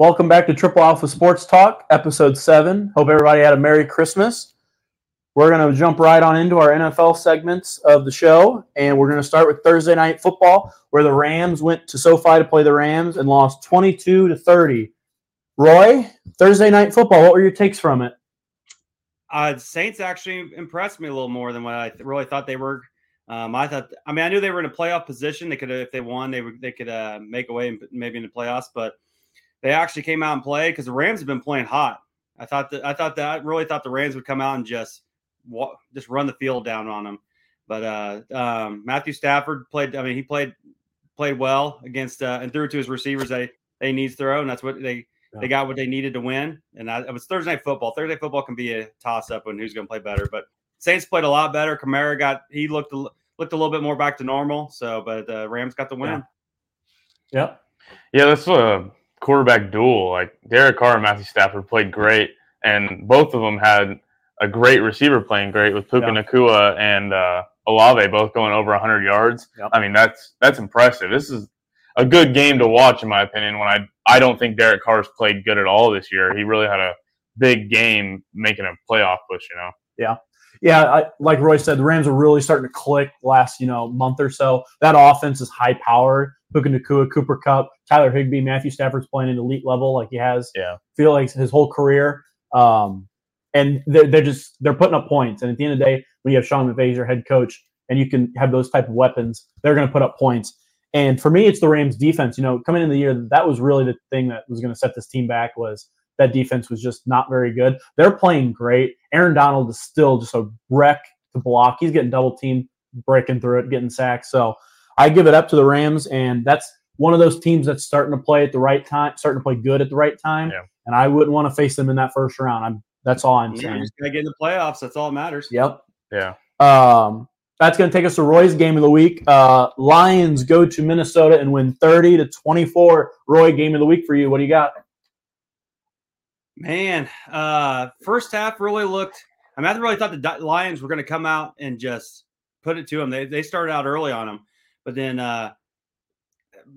Welcome back to Triple Alpha Sports Talk, episode seven. Hope everybody had a Merry Christmas. We're going to jump right on into our NFL segments of the show, and we're going to start with Thursday Night Football, where the Rams went to SoFi to play the Rams and lost 22 to 30. Roy, Thursday Night Football, what were your takes from it? Uh, Saints actually impressed me a little more than what I th- really thought they were. Um, I thought, I mean, I knew they were in a playoff position. They could, if they won, they would, they could uh, make a way maybe in the playoffs. But they actually came out and played because the Rams have been playing hot. I thought that I thought that I really thought the Rams would come out and just just run the field down on them. But uh, um, Matthew Stafford played. I mean, he played played well against uh, and threw to his receivers they they needs throw, and that's what they yeah. they got what they needed to win. And I, it was Thursday night football. Thursday night football can be a toss up on who's going to play better. But Saints played a lot better. Kamara got he looked a, looked a little bit more back to normal. So, but uh, Rams got the win. Yeah. Yeah, that's a quarterback duel. Like Derek Carr and Matthew Stafford played great, and both of them had a great receiver playing great with Puka yeah. Nacua and uh, Olave both going over 100 yards. I mean, that's that's impressive. This is a good game to watch, in my opinion. When I I don't think Derek Carr's played good at all this year. He really had a big game making a playoff push. You know. Yeah. Yeah, I, like Roy said, the Rams are really starting to click last you know month or so. That offense is high powered. Puka Nacua, Cooper Kupp, Tyler Higbee, Matthew Stafford's playing an elite level like he has. Yeah, feel like his whole career. Um, and they're, they're just they're putting up points. And at the end of the day, when you have Sean McVay as your head coach, and you can have those type of weapons, they're going to put up points. And for me, it's the Rams defense. You know, coming in the year, that was really the thing that was going to set this team back was that defense was just not very good. They're playing great. Aaron Donald is still just a wreck to block. He's getting double teamed, breaking through it, getting sacked. So I give it up to the Rams, and that's one of those teams that's starting to play at the right time, starting to play good at the right time. Yeah. And I wouldn't want to face them in that first round. I'm that's all I'm saying. Just gotta get in the playoffs. That's all that matters. Yep. Yeah. Um, that's going to take us to Roy's game of the week. Uh, Lions go to Minnesota and win 30 to 24. Roy, game of the week for you. What do you got? Man, uh, first half really looked. I mean, I really thought the Lions were going to come out and just put it to them. They they started out early on them, but then uh,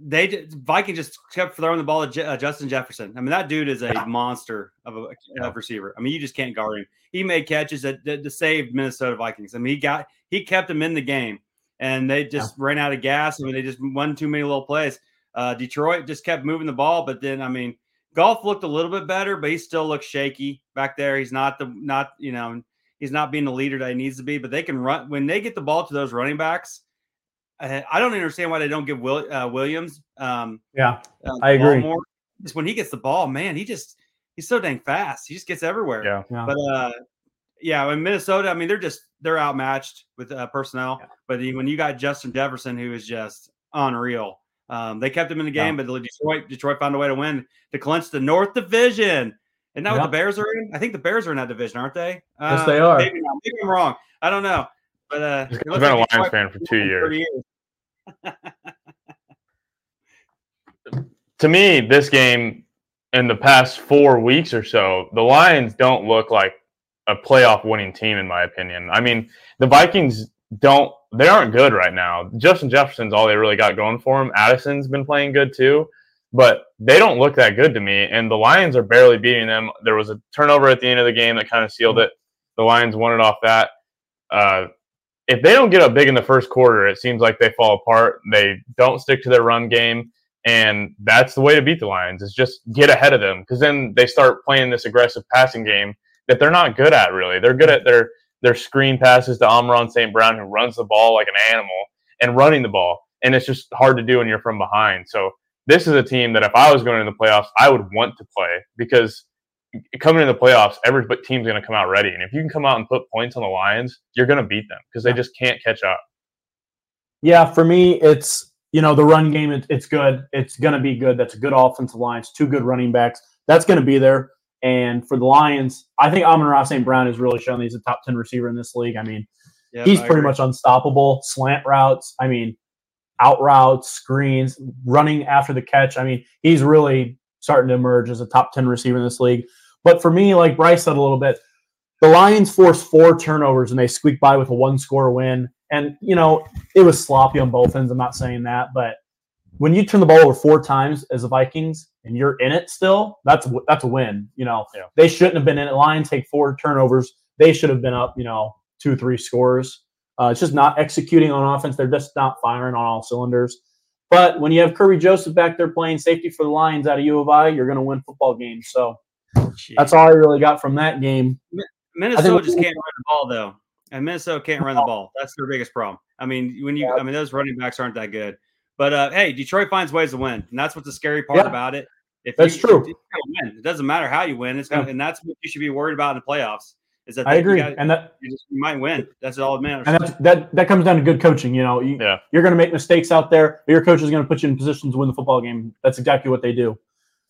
they Viking just kept throwing the ball at uh, Justin Jefferson. I mean, that dude is a monster of a, a, receiver. I mean, you just can't guard him. He made catches that, that, that saved Minnesota Vikings. I mean, he got he kept them in the game, and they just yeah. ran out of gas. I mean, they just won too many little plays. Uh, Detroit just kept moving the ball, but then I mean, Goff looked a little bit better, but he still looks shaky back there. He's not the not you know he's not being the leader that he needs to be. But they can run when they get the ball to those running backs I don't understand why they don't give Will, uh, Williams. Um, yeah, uh, I agree. More. Just when he gets the ball, man, he just he's so dang fast. He just gets everywhere. Yeah. yeah. But uh, yeah, in Minnesota, I mean, they're just they're outmatched with uh, personnel. Yeah. But when you got Justin Jefferson, who is just unreal, um, they kept him in the game. Yeah. But Detroit, Detroit found a way to win to clinch the North Division. And now what the Bears are in? I think the Bears are in that division, aren't they? Yes, uh, they are. Maybe, maybe I'm wrong. I don't know. But uh, I've been like a Lions fan for two years. years. to me, this game in the past four weeks or so, the Lions don't look like a playoff winning team, in my opinion. I mean, the Vikings don't, they aren't good right now. Justin Jefferson's all they really got going for him. Addison's been playing good too, but they don't look that good to me. And the Lions are barely beating them. There was a turnover at the end of the game that kind of sealed it. The Lions won it off that. Uh, if they don't get up big in the first quarter, it seems like they fall apart. They don't stick to their run game, and that's the way to beat the Lions is just get ahead of them because then they start playing this aggressive passing game that they're not good at. Really, they're good at their their screen passes to Amon-Ra St. Brown, who runs the ball like an animal and running the ball, and it's just hard to do when you're from behind. So this is a team that if I was going into the playoffs, I would want to play because coming in the playoffs, every team's going to come out ready. And if you can come out and put points on the Lions, you're going to beat them because they just can't catch up. Yeah, for me, it's you know the run game. It, it's good. It's going to be good. That's a good offensive line. It's two good running backs. That's going to be there. And for the Lions, I think Amon-Ra St. Brown has really shown he's a top ten receiver in this league. I mean, yep, he's I pretty agree. much unstoppable. Slant routes. I mean, out routes, screens, running after the catch. I mean, he's really starting to emerge as a top ten receiver in this league. But for me, like Bryce said a little bit, the Lions forced four turnovers and they squeaked by with a one score win. And, you know, it was sloppy on both ends. I'm not saying that, but when you turn the ball over four times as the Vikings and you're in it still, that's a- that's a win. You know, Yeah. they shouldn't have been in it. Lions take four turnovers. They should have been up. You know, two three scores. Uh, it's just not executing on offense. They're just not firing on all cylinders. But when you have Kerby Joseph back there playing safety for the Lions out of U of I, you're going to win football games. So that's all I really got from that game. Minnesota just can't run the ball though, and Minnesota can't run the ball. That's their biggest problem. I mean, when you, Yeah. I mean, those running backs aren't that good. But uh, hey, Detroit finds ways to win, and that's what the scary part Yeah. about it. If That's you, true. if you win. It doesn't matter how you win. It's gonna, Yeah. and that's what you should be worried about in the playoffs. Is that I you agree, got- and that you, just, you might win. That's all that matters. and that's, that that comes down to good coaching. You know, you, Yeah. you're going to make mistakes out there. But your coach is going to put you in positions to win the football game. That's exactly what they do.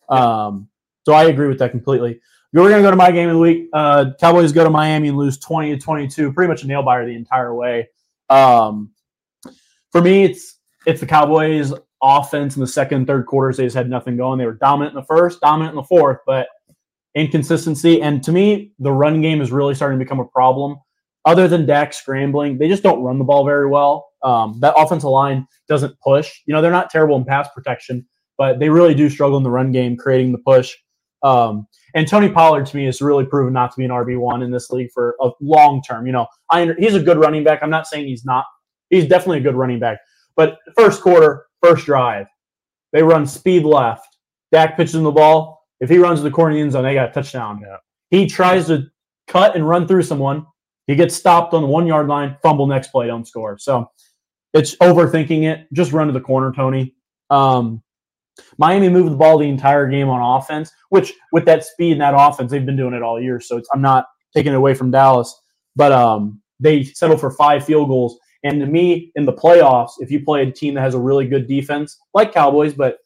Um, so I agree with that completely. We're going to go to my game of the week. Uh, Cowboys go to Miami and lose twenty to twenty two. Pretty much a nail biter the entire way. Um, for me, it's it's the Cowboys offense in the second third quarters. They just had nothing going. They were dominant in the first, dominant in the fourth, but inconsistency. And to me, the run game is really starting to become a problem. Other than Dak scrambling, they just don't run the ball very well. Um, that offensive line doesn't push. You know, they're not terrible in pass protection, but they really do struggle in the run game, creating the push. Um, and Tony Pollard to me has really proven not to be an RB one in this league for a long term. You know, I he's a good running back. I'm not saying he's not. He's definitely a good running back. But first quarter, first drive, they run speed left. Dak pitches him the ball. If he runs to the corner of the end zone, they got a touchdown. Yeah. He tries to cut and run through someone. He gets stopped on the one yard line, fumble next play, don't score. So it's overthinking it. Just run to the corner, Tony. Um, Miami moved the ball the entire game on offense, which with that speed and that offense, they've been doing it all year. So I'm not taking it away from Dallas, but um, they settled for five field goals. And to me, in the playoffs, if you play a team that has a really good defense, like Cowboys, but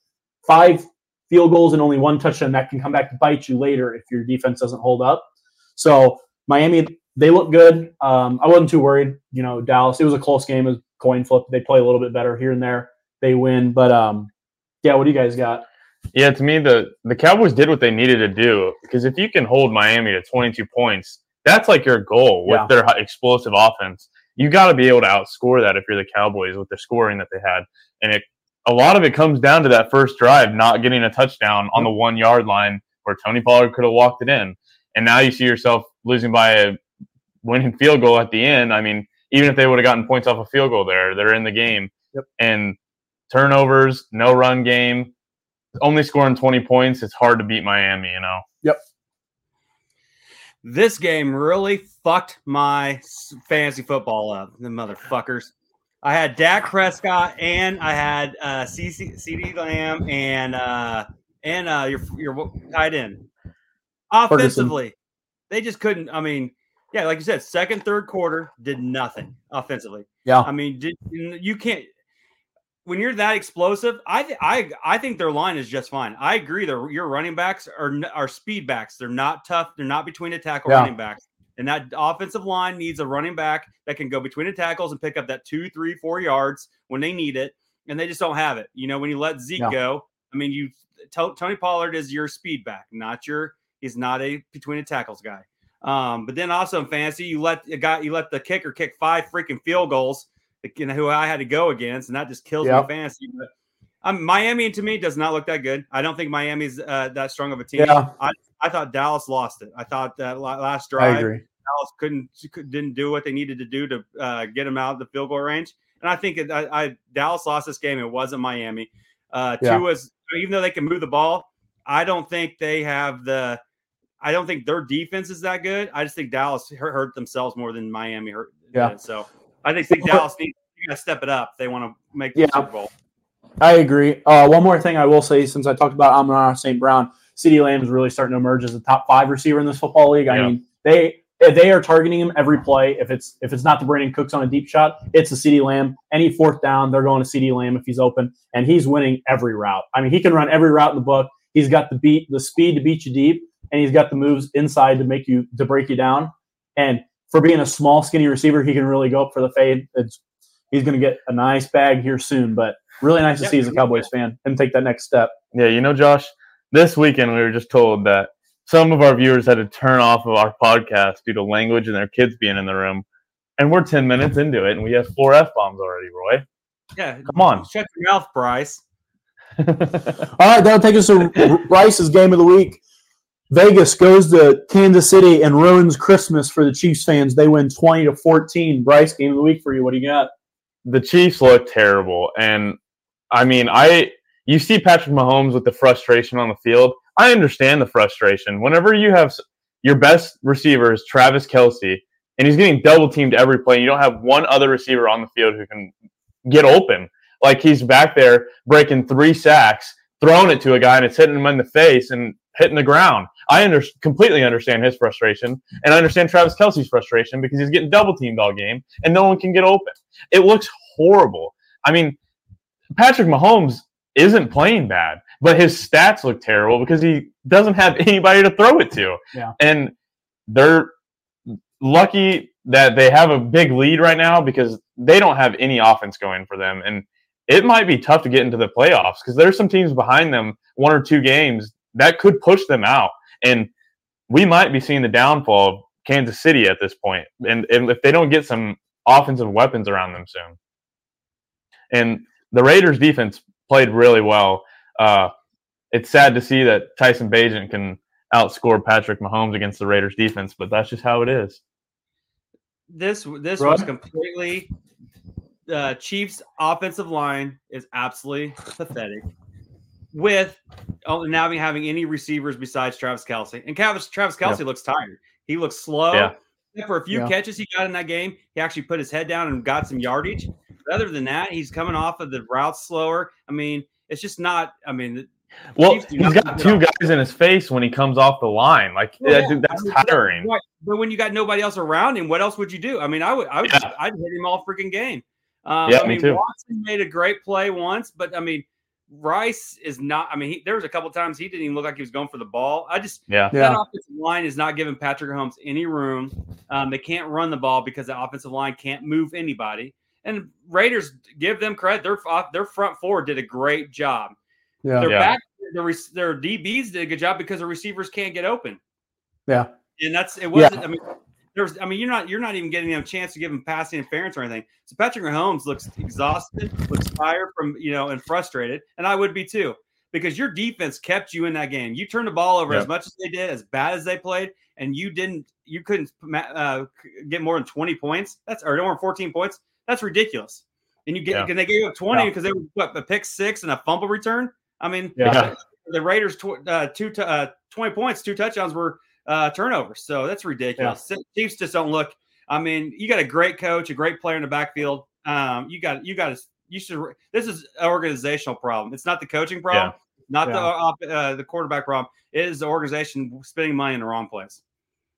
five field goals and only one touchdown, that can come back to bite you later if your defense doesn't hold up. So Miami, they look good. Um, I wasn't too worried. You know, Dallas, it was a close game, it was a coin flip. They play a little bit better here and there. They win, but um, yeah. What do you guys got? Yeah, to me, the the Cowboys did what they needed to do because if you can hold Miami to 22 points, that's like your goal with Yeah. their explosive offense. You got to be able to outscore that if you're the Cowboys with the scoring that they had, and it a lot of it comes down to that first drive not getting a touchdown on the one yard line where Tony Pollard could have walked it in, and now you see yourself losing by a winning field goal at the end. I mean, even if they would have gotten points off a field goal there, they're in the game. Yep. And turnovers, no run game, only scoring 20 points, it's hard to beat Miami, you know. Yep. This game really fucked my s- fantasy football up, the motherfuckers. I had Dak Prescott and I had uh, CC, CeeDee Lamb and uh, and uh, your your tight end. Offensively, they just couldn't. I mean, yeah, like you said, second, third quarter did nothing offensively. Yeah, I mean, did, you can't when you're that explosive. I th- I I think their line is just fine. I agree. Their your running backs are are speed backs. They're not tough. They're not between the tackle Yeah. running backs. And that offensive line needs a running back that can go between the tackles and pick up that two, three, four yards when they need it. And they just don't have it. You know, when you let Zeke Yeah. go, I mean, you To- Tony Pollard is your speed back, not your. He's not a between the tackles guy. Um, but then also in fantasy, you let a guy, you let the kicker kick five freaking field goals, you know, who I had to go against, and that just kills Yep. my fantasy. But um, Miami to me does not look that good. I don't think Miami's uh, that strong of a team. Yeah. I, I thought Dallas lost it. I thought that last drive. Dallas couldn't didn't do what they needed to do to uh, get them out of the field goal range. And I think it, I, I Dallas lost this game. It wasn't Miami. Uh, Yeah. Two was even though they can move the ball, I don't think they have the. I don't think their defense is that good. I just think Dallas hurt, hurt themselves more than Miami hurt. Yeah. did. So I think, think Dallas needs to step it up. They want to make the Yeah. Super Bowl. I agree. Uh, one more thing I will say, since I talked about Amon St. Brown, CeeDee Lamb is really starting to emerge as a top five receiver in this football league. I Yeah. mean, they they are targeting him every play. If it's if it's not the Brandin Cooks on a deep shot, it's a CeeDee Lamb. Any fourth down, they're going to CeeDee Lamb if he's open, and he's winning every route. I mean, he can run every route in the book. He's got the beat, the speed to beat you deep, and he's got the moves inside to make you to break you down. And for being a small, skinny receiver, he can really go up for the fade. It's he's going to get a nice bag here soon. But really nice to Yep. see as a Cowboys fan and take that next step. Yeah, you know, Josh, this weekend we were just told that some of our viewers had to turn off of our podcast due to language and their kids being in the room. And we're 10 minutes into it and we have four F bombs already, Roy. Yeah, Come on. shut your mouth, Bryce. All right, that'll take us to Bryce's game of the week. Vegas goes to Kansas City and ruins Christmas for the Chiefs fans. They win 20 to 14. Bryce, game of the week for you. What do you got? the Chiefs look terrible, and I mean, I you see Patrick Mahomes with the frustration on the field. I understand the frustration. Whenever you have your best receiver is Travis Kelce, and he's getting double teamed every play, and you don't have one other receiver on the field who can get open. Like he's back there breaking three sacks, throwing it to a guy, and it's hitting him in the face and hitting the ground. I under- completely understand his frustration, and I understand Travis Kelce's frustration because he's getting double teamed all game, and no one can get open. It looks horrible. I mean, Patrick Mahomes isn't playing bad, but his stats look terrible because he doesn't have anybody to throw it to. Yeah. And they're lucky that they have a big lead right now because they don't have any offense going for them. And it might be tough to get into the playoffs because there's some teams behind them, one or two games that could push them out. And we might be seeing the downfall of Kansas City at this point. And, and if they don't get some offensive weapons around them soon. And the Raiders defense played really well. Uh, it's sad to see that Tyson Bagent can outscore Patrick Mahomes against the Raiders defense, but that's just how it is. This this Rod? was completely uh, Chiefs offensive line is absolutely pathetic. With oh, now having- having any receivers besides Travis Kelce, and Travis Travis Kelce looks tired. He looks slow. Yeah. For a few Yeah. catches he got in that game, he actually put his head down and got some yardage. But other than that, he's coming off of the route slower. I mean, it's just not. I mean, Well, Chiefs do he's not got two off. guys in his face when he comes off the line. Like Well, that- yeah, dude, that's I tiring. Right. But when you got nobody else around him, what else would you do? I mean, I would, I would, Yeah. I'd hit him all freaking game. Um, Yeah, I me mean, too. Watson made a great play once, but I mean, Rice is not. I mean, he, there was a couple times he didn't even look like he was going for the ball. I just Yeah. that offensive line is not giving Patrick Holmes any room. Um, they can't run the ball because the offensive line can't move anybody. And Raiders give them credit; their their front four did a great job. Yeah. Their Yeah. back, their, their DBs did a good job because the receivers can't get open. Yeah. And that's it wasn't. I mean, there's. I mean, you're not. You're not even getting them a chance to give him passing interference or anything. So Patrick Mahomes looks exhausted, looks tired from you know, and frustrated, and I would be too because your defense kept you in that game. You turned the ball over Yeah. as much as they did, as bad as they played, and you didn't. You couldn't uh, get more than 20 points. That's or more than 14 points. That's ridiculous. And you get Yeah. and they gave up 20 Yeah. because they were what a pick six and a fumble return. I mean, Yeah. the Raiders tw- uh, two t- uh, 20 points, two touchdowns were uh, turnovers. So that's ridiculous. Chiefs just don't look. I mean, you got a great coach, a great player in the backfield. Um, you got you got to you should. This is an organizational problem. It's not the coaching problem. Not the Yeah. op- uh, the quarterback problem. It is the organization spending money in the wrong place.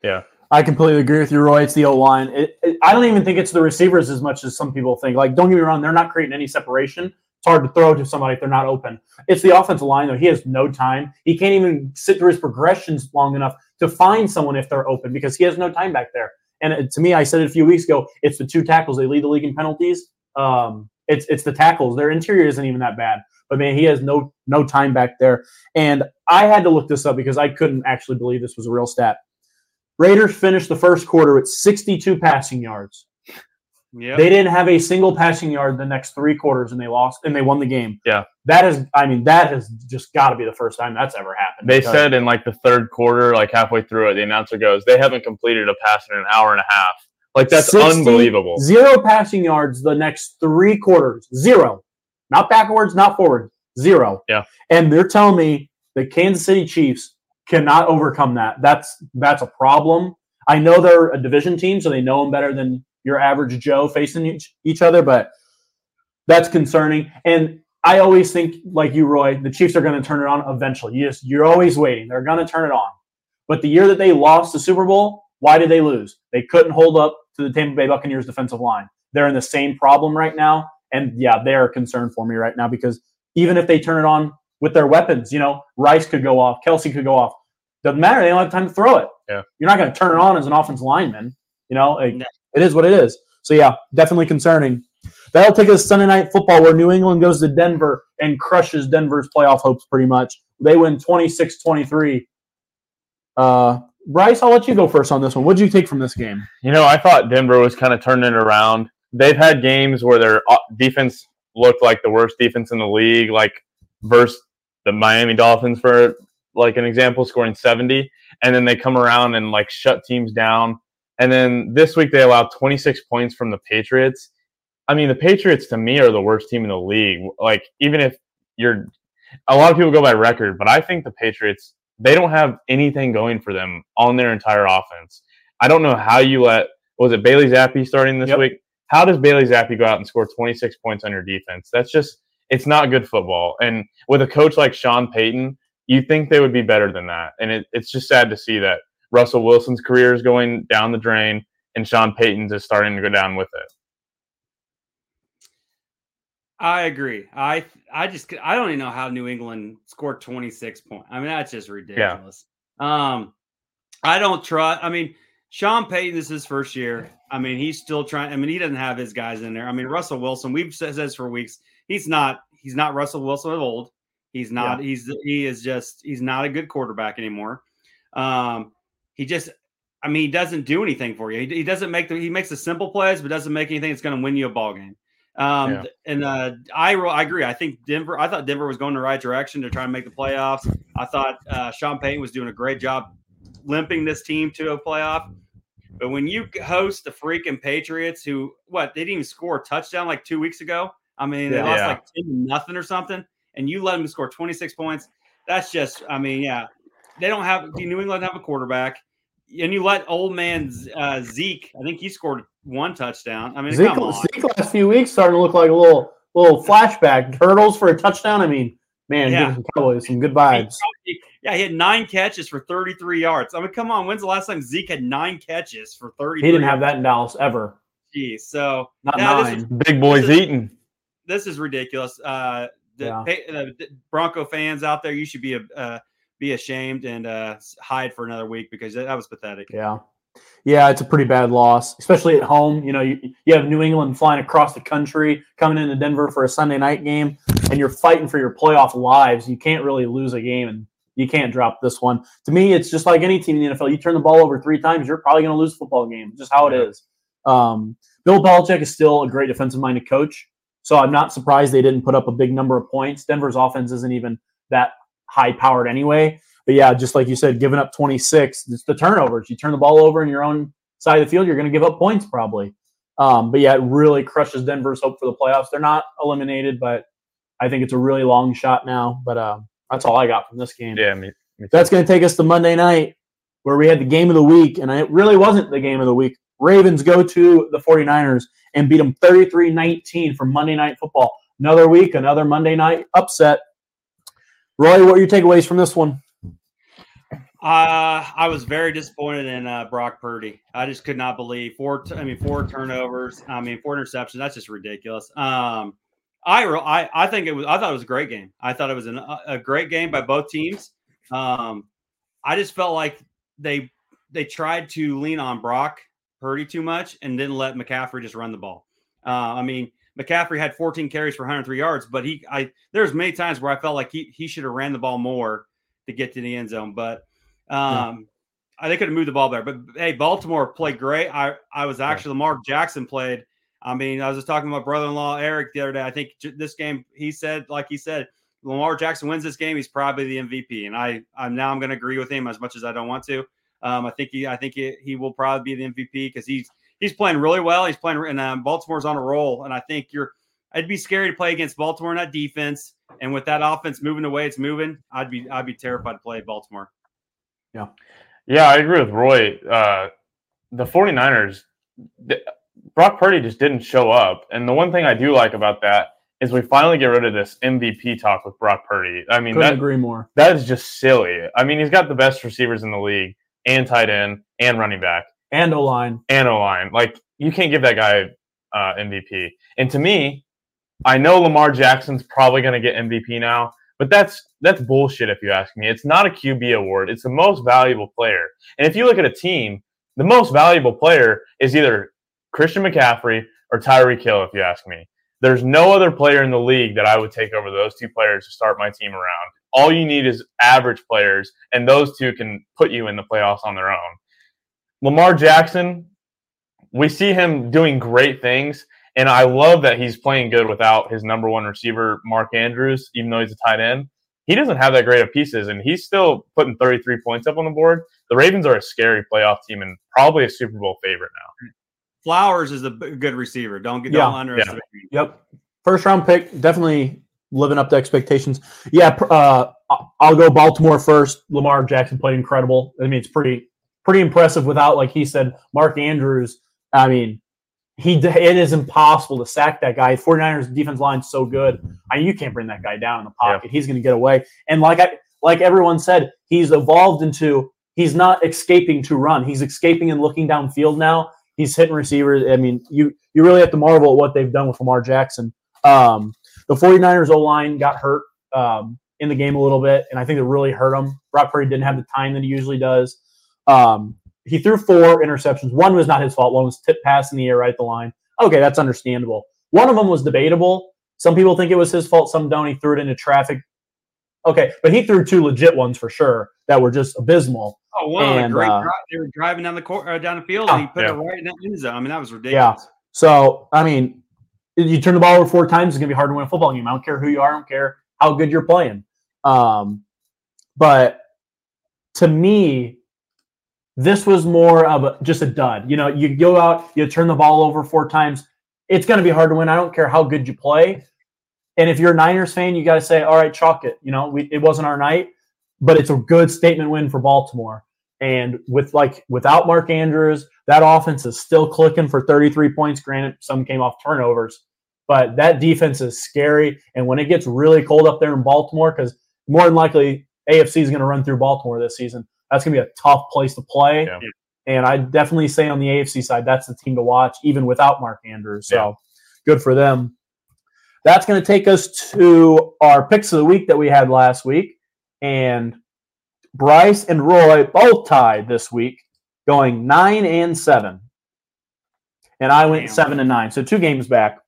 Yeah. I completely agree with you, Roy. It's the O line. It, it, I don't even think it's the receivers as much as some people think. Like, don't get me wrong, they're not creating any separation. It's hard to throw to somebody if they're not open. It's the offensive line, though. He has no time. He can't even sit through his progressions long enough to find someone if they're open because he has no time back there. And to me, I said it a few weeks ago. It's the two tackles. They lead the league in penalties. Um, it's it's the tackles. Their interior isn't even that bad, but man, he has no no time back there. And I had to look this up because I couldn't actually believe this was a real stat. Raiders finished the first quarter with 62 passing yards. Yeah. They didn't have a single passing yard the next three quarters, and they lost and they won the game. Yeah. that is. I mean, that has just got to be the first time that's ever happened. They said in like the third quarter, like halfway through it, the announcer goes, "They haven't completed a pass in an hour and a half." Like that's 60 unbelievable. Zero passing yards the next three quarters. Zero. Not backwards, not forward. Zero. Yeah. And they're telling me the Kansas City Chiefs cannot overcome that. That's that's a problem. I know they're a division team, so they know them better than your average Joe facing each, each other, but that's concerning. And I always think, like you, Roy, the Chiefs are going to turn it on eventually. You just you're always waiting. They're going to turn it on. But the year that they lost the Super Bowl, why did they lose? They couldn't hold up to the Tampa Bay Buccaneers defensive line. They're in the same problem right now. And yeah, they're a concern for me right now because even if they turn it on with their weapons, you know, Rice could go off, Kelsey could go off. Doesn't matter. They don't have time to throw it. Yeah. You're not going to turn it on as an offensive lineman. You know, like, No. It is what it is. So yeah, definitely concerning. That'll take us Sunday night football where New England goes to Denver and crushes Denver's playoff hopes pretty much. They win 26-23. Uh, Bryce, I'll let you go first on this one. What did you take from this game? You know, I thought Denver was kind of turning it around. They've had games where their defense looked like the worst defense in the league. Like versus the Miami Dolphins for like an example, scoring 70, and then they come around and like shut teams down. And then this week they allowed 26 points from the Patriots. I mean, the Patriots to me are the worst team in the league. Like, even if you're a lot of people go by record, but I think the Patriots, they don't have anything going for them on their entire offense. I don't know how you let was it Bailey Zappe starting this Yep. week? How does Bailey Zappe go out and score 26 points on your defense? That's just it's not good football. And with a coach like Sean Payton, you think they would be better than that. And it, it's just sad to see that Russell Wilson's career is going down the drain and Sean Payton's is starting to go down with it. I agree. I I just I don't even know how New England scored 26 points. I mean, that's just ridiculous. Um, I don't trust. I mean, Sean Payton this is his first year. I mean, he's still trying. I mean, he doesn't have his guys in there. I mean, Russell Wilson. We've said this for weeks. He's not. He's not Russell Wilson of old. He's not. He's he is just. He's not a good quarterback anymore. Um, he just. I mean, he doesn't do anything for you. He, he doesn't make the. He makes the simple plays, but doesn't make anything that's going to win you a ball game. Um, Yeah. and uh, I I agree. I think Denver. I thought Denver was going the right direction to try and make the playoffs. I thought uh, Sean Payton was doing a great job limping this team to a playoff. But when you host the freaking Patriots, who what they didn't even score a touchdown like two weeks ago. I mean, they Yeah. lost like ten to nothing or something, and you let them score twenty six points. That's just. I mean, yeah, they don't have. New England have a quarterback. And you let old man uh, Zeke, I think he scored one touchdown. I mean, Zeke, come on. Zeke last few weeks starting to look like a little little flashback. Turtles for a touchdown. I mean, man, Yeah. give some Cowboys some good vibes. yeah, he had nine catches for 33 yards. I mean, come on. When's the last time Zeke had nine catches for 33? He didn't have that in Dallas ever. Geez, So Not Yeah, this nine. is- Big boys This is- eating. this is ridiculous. Uh, the, Yeah. Pa- the- the Bronco fans out there, you should be a uh, be ashamed and uh, hide for another week because that, was pathetic. Yeah. Yeah, it's a pretty bad loss, especially at home. You know, you, you have New England flying across the country, coming into Denver for a Sunday night game, and you're fighting for your playoff lives. You can't really lose a game, and you can't drop this one. To me, it's just like any team in the NFL. You turn the ball over three times, you're probably going to lose a football game. Just how it Yeah. is. Um, Bill Belichick is still a great defensive minded coach, so I'm not surprised they didn't put up a big number of points. Denver's offense isn't even that high powered anyway. But yeah, just like you said, giving up 26, it's the turnovers. You turn the ball over in your own side of the field, you're going to give up points probably. Um, but yeah, it really crushes Denver's hope for the playoffs. They're not eliminated, but I think it's a really long shot now. But um, that's all I got from this game. Yeah, me, me. That's going to take us to Monday night, where we had the game of the week, and it really wasn't the game of the week. Ravens go to the 49ers and beat them 33 19 for Monday Night Football. Another week, another Monday night upset. Roy, what are your takeaways from this one? Uh, I was very disappointed in uh, Brock Purdy. I just could not believe four. T- I mean, four turnovers. I mean, four interceptions. That's just ridiculous. Um, I, re- I I think it was. I thought it was a great game. I thought it was an, a a great game by both teams. Um, I just felt like they they tried to lean on Brock Purdy too much and didn't let McCaffrey just run the ball. Uh, I mean, McCaffrey had 14 carries for 103 yards, but he I there's many times where I felt like he he should have ran the ball more to get to the end zone, but um, I they could have moved the ball better. But hey, Baltimore played great. I I was actually Lamar Jackson played. I mean, I was just talking to my brother-in-law Eric the other day. I think j- this game, he said, like he said, Lamar Jackson wins this game. He's probably the MVP, and I I'm now I'm going to agree with him as much as I don't want to. Um, I think he I think he, he will probably be the MVP because he's he's playing really well. He's playing, and um, Baltimore's on a roll. And I think you're. It'd be scary to play against Baltimore in that defense, and with that offense moving the way it's moving, I'd be I'd be terrified to play Baltimore. Yeah, Yeah, I agree with Roy. Uh, the 49ers, th- Brock Purdy just didn't show up. And the one thing I do like about that is we finally get rid of this MVP talk with Brock Purdy. I mean, Couldn't that, agree more. that is just silly. I mean, he's got the best receivers in the league and tight end and running back And O line. and O line. Like, you can't give that guy uh, MVP. And to me, I know Lamar Jackson's probably going to get MVP now, but that's that's bullshit if you ask me. It's not a QB award. It's the most valuable player. And if you look at a team, the most valuable player is either Christian McCaffrey or Tyreek Hill, if you ask me. There's no other player in the league that I would take over those two players to start my team around. All you need is average players, and those two can put you in the playoffs on their own. Lamar Jackson, we see him doing great things, And I love that he's playing good without his number one receiver, Mark Andrews, even though he's a tight end. He doesn't have that great of pieces, and he's still putting 33 points up on the board. The Ravens are a scary playoff team and probably a Super Bowl favorite now. Flowers is a good receiver. Don't get Yeah. don't underestimate. him. Yep. First round pick, definitely living up to expectations. Yeah, uh, I'll go Baltimore first. Lamar Jackson played incredible. I mean, it's pretty pretty impressive without, like he said, Mark Andrews. I mean, he it is impossible to sack that guy. 49ers defense line's so good. I mean, you can't bring that guy down in the pocket. He's going to get away. And like I like everyone said, he's evolved into he's not escaping to run. He's escaping and looking downfield now. He's hitting receivers. I mean, you you really have to marvel at what they've done with Lamar Jackson. Um, the 49ers O line got hurt um, in the game a little bit, and I think it really hurt him. Brock Purdy didn't have the time that he usually does. Um, he threw four interceptions. One was not his fault. One was tip pass in the air right at the line. Okay, that's understandable. One of them was debatable. Some people think it was his fault. Some don't. He threw it into traffic. Okay, but he threw two legit ones for sure that were just abysmal. Oh, wow! And, a great uh, drive. They were driving down the court, uh, down the field, and he put Yeah. it right in the end zone. I mean, that was ridiculous. Yeah. So, I mean, you turn the ball over four times, it's going to be hard to win a football game. I don't care who you are, I don't care how good you're playing. Um, but to me, this was more of a, just a dud. You know, you go out, you turn the ball over four times, it's going to be hard to win. I don't care how good you play. And if you're a Niners fan, you got to say, all right, chalk it. You know, we, it wasn't our night, but it's a good statement win for Baltimore. And with like without Mark Andrews, that offense is still clicking for 33 points. Granted, some came off turnovers, but that defense is scary. And when it gets really cold up there in Baltimore, because more than likely AFC is going to run through Baltimore this season, that's going to be a tough place to play. Yeah. And I definitely say on the AFC side, that's the team to watch, even without Mark Andrews. So Yeah. good for them. That's going to take us to our picks of the week that we had last week. And Bryce and Roy both tied this week, going nine and seven. And I went Damn. seven and nine. So two games back.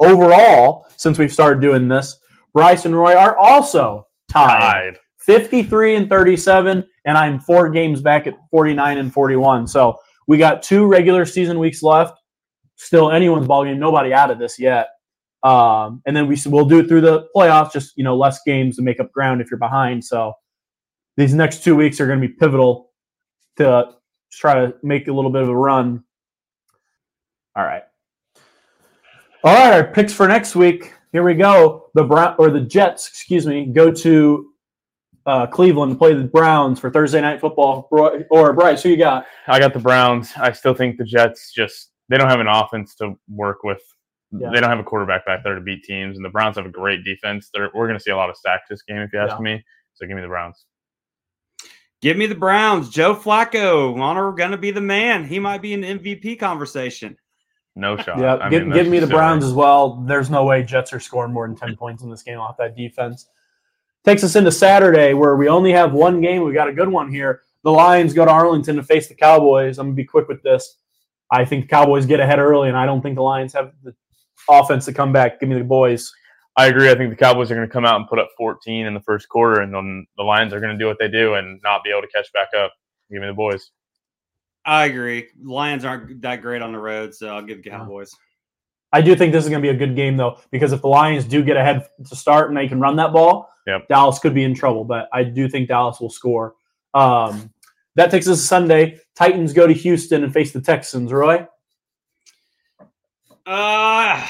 Overall, since we've started doing this, Bryce and Roy are also tied. Tied. 53 and 37, and I'm four games back at 49 and 41. So we got two regular season weeks left. Still anyone's ball game. Nobody out of this yet. Um, and then we we'll do it through the playoffs. Just you know, less games to make up ground if you're behind. So these next two weeks are going to be pivotal to try to make a little bit of a run. All right. All right, our picks for next week. Here we go. The Brown or the Jets, excuse me, go to uh, Cleveland to play the Browns for Thursday night football. Roy, or Bryce, who you got? I got the Browns. I still think the Jets just they don't have an offense to work with. Yeah. They don't have a quarterback back there to beat teams, and the Browns have a great defense. They're, we're going to see a lot of sacks this game, if you ask Yeah. me. So give me the Browns. Give me the Browns. Joe Flacco, honor going to be the man. He might be in the MVP conversation. No shot. Yeah, I give, mean, give me the silly. Browns as well. There's no way Jets are scoring more than 10 points in this game off that defense. Takes us into Saturday where we only have one game. We got a good one here. The Lions go to Arlington to face the Cowboys. I'm going to be quick with this. I think the Cowboys get ahead early, and I don't think the Lions have the offense to come back. Give me the boys. I agree. I think the Cowboys are going to come out and put up 14 in the first quarter, and then the Lions are going to do what they do and not be able to catch back up. Give me the boys. I agree. Lions aren't that great on the road, so I'll give Cowboys. I do think this is going to be a good game, though, because if the Lions do get ahead to start and they can run that ball, Yep. Dallas could be in trouble. But I do think Dallas will score. Um, that takes us to Sunday. Titans go to Houston and face the Texans. Roy? Uh,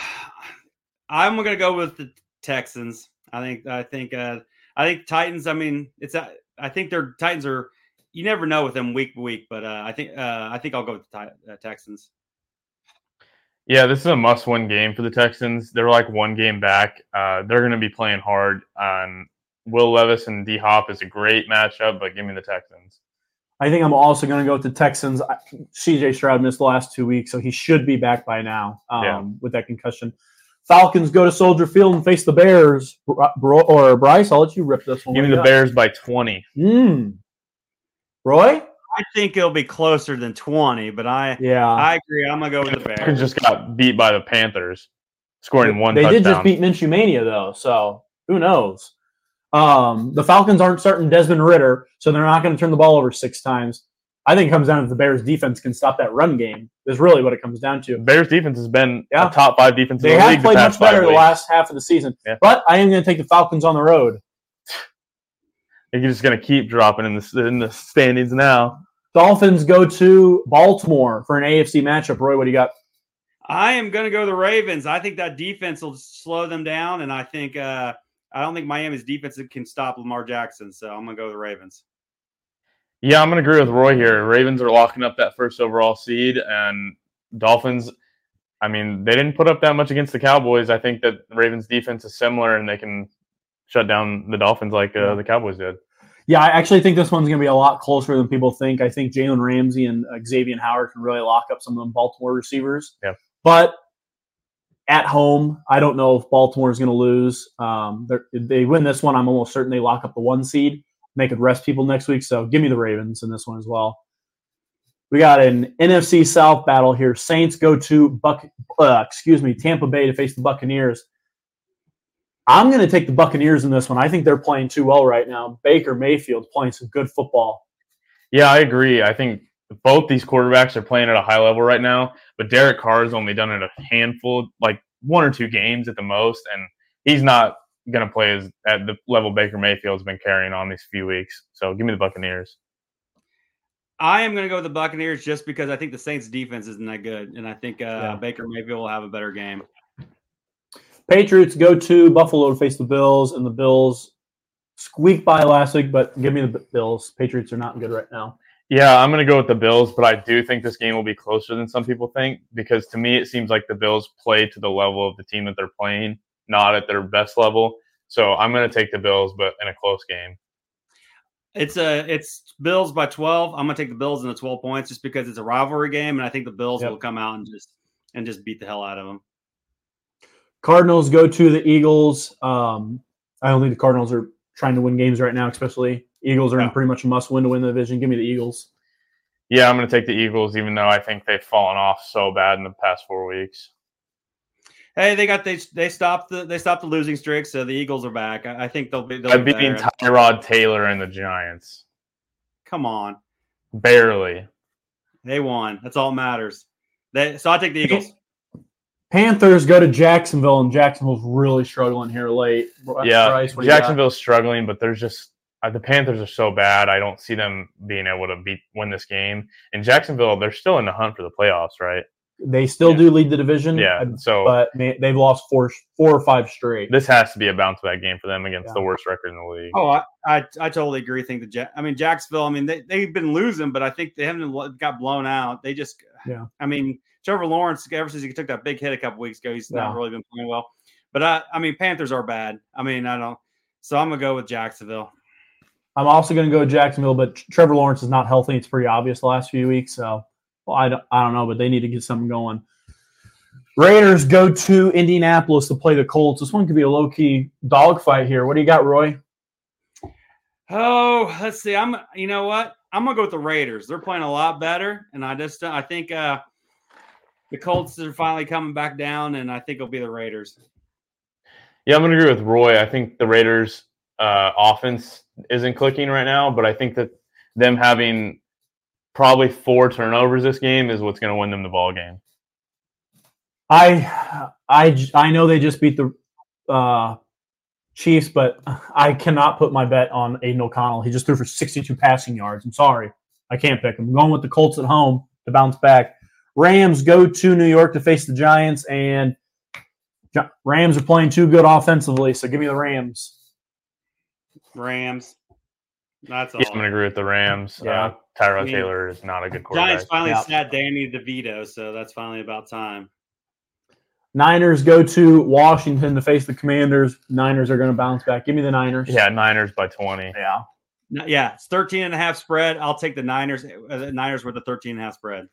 I'm going to go with the Texans. I think. I think. Uh, I think Titans. I mean, it's. I think their Titans are. You never know with them week to week, but uh, I think. Uh, I think I'll go with the Ti- uh, Texans. Yeah, this is a must-win game for the Texans. They're like one game back. Uh, they're going to be playing hard. On Will Levis and D Hop is a great matchup, but give me the Texans. I think I'm also going to go with the Texans. I- CJ Stroud missed the last two weeks, so he should be back by now um, Yeah. with that concussion. Falcons go to Soldier Field and face the Bears. Bro- or Bryce, I'll let you rip this one. Give me the Bears by 20. Mm. Roy? I think it'll be closer than 20, but I. Yeah. I agree. I'm gonna go with the Bears. just got beat by the Panthers, scoring one they touchdown. did just beat Minshew Mania, though, so who knows? Um, the Falcons aren't starting Desmond Ridder, so they're not going to turn the ball over six times. I think it comes down to the Bears defense can stop that run game. Is really what it comes down to. Bears defense has been Yeah. a top five defense They in the have league. played the much past five better the last half of the season. Yeah. But I am going to take the Falcons on the road. You're just gonna keep dropping in the in the standings now. Dolphins go to Baltimore for an AFC matchup. Roy, what do you got? I am going to go the Ravens. I think that defense will slow them down, and I think uh, I don't think Miami's defense can stop Lamar Jackson. So I'm going to go the Ravens. Yeah, I'm gonna agree with Roy here. Ravens are locking up that first overall seed, and Dolphins. I mean, they didn't put up that much against the Cowboys. I think that Ravens defense is similar, and they can shut down the Dolphins like uh, the Cowboys did. Yeah, I actually think this one's going to be a lot closer than people think. I think Jalen Ramsey and uh, Xavier Howard can really lock up some of the Baltimore receivers. Yeah. But at home, I don't know if Baltimore is going to lose. Um, they win this one, I'm almost certain they lock up the one seed. They could rest people next week. So give me the Ravens in this one as well. We got an NFC South battle here. Saints go to Buck, uh, excuse me, Tampa Bay to face the Buccaneers. I'm going to take the Buccaneers in this one. I think they're playing too well right now. Baker Mayfield playing some good football. Yeah, I agree. I think both these quarterbacks are playing at a high level right now, but Derek Carr has only done it a handful, like one or two games at the most, and he's not going to play as, at the level Baker Mayfield's been carrying on these few weeks. So give me the Buccaneers. I am going to go with the Buccaneers just because I think the Saints defense isn't that good, and I think uh, Yeah. Baker Mayfield will have a better game. Patriots go to Buffalo to face the Bills, and the Bills squeaked by last week, but give me the Bills. Patriots are not good right now. Yeah, I'm going to go with the Bills, but I do think this game will be closer than some people think because to me it seems like the Bills play to the level of the team that they're playing, not at their best level. So I'm going to take the Bills, but in a close game. It's a it's Bills by 12. I'm going to take the Bills in the 12 points just because it's a rivalry game, and I think the Bills Yep. will come out and just and just beat the hell out of them. Cardinals go to the Eagles. Um, I don't think the Cardinals are trying to win games right now, especially Eagles are in pretty much a must win to win the division. Give me the Eagles. Yeah, I'm going to take the Eagles, even though I think they've fallen off so bad in the past four weeks. Hey, they got they they stopped the they stopped the losing streak, so the Eagles are back. I, I think they'll be. They'll By be beating better. Tyrod Taylor and the Giants. Come on, Barely. they won. That's all that matters. They so I take the Eagles. Panthers go to Jacksonville, and Jacksonville's really struggling here late. Yeah, Bryce, what do you got? Jacksonville's struggling, but there's just uh, the Panthers are so bad. I don't see them being able to beat win this game. And Jacksonville, they're still in the hunt for the playoffs, right? They still Yeah. do lead the division. Yeah. So but they- they've lost four, four or five straight. this has to be a bounce back game for them against Yeah. the worst record in the league. Oh, I, I I totally agree. I Think the Jack. I mean Jacksonville. I mean they they've been losing, but I think they haven't got blown out. They just. Yeah. I mean Trevor Lawrence. Ever since he took that big hit a couple weeks ago, he's not really been playing well. But I I mean Panthers are bad. I mean I don't. So I'm gonna go with Jacksonville. I'm also going to go Jacksonville, but Trevor Lawrence is not healthy. It's pretty obvious the last few weeks. So, well, I don't, I don't know, but they need to get something going. Raiders go to Indianapolis to play the Colts. This one could be a low key dogfight here. What do you got, Roy? Oh, let's see. I'm. You know what? I'm gonna go with the Raiders. They're playing a lot better, and I just I think uh the Colts are finally coming back down, and I think it'll be the Raiders. Yeah, I'm going to agree with Roy. I think the Raiders' uh, offense isn't clicking right now, but I think that them having probably four turnovers this game is what's going to win them the ball game. I I I know they just beat the uh, Chiefs, but I cannot put my bet on Aidan O'Connell. He just threw for 62 passing yards. I'm sorry. I can't pick him. I'm going with the Colts at home to bounce back. Rams go to New York to face the Giants, and Rams are playing too good offensively, so give me the Rams. Rams. That's all. Yeah, I'm going to agree with the Rams. Yeah. Uh, Tyrod I mean, Taylor is not a good quarterback. Giants finally Yeah. sat Danny DeVito, so that's finally about time. Niners go to Washington to face the Commanders. Niners are going to bounce back. Give me the Niners. Yeah, Niners by 20. Yeah. Yeah, it's 13 and a half spread. I'll take the Niners. Uh, the Niners with the 13 and a half spread.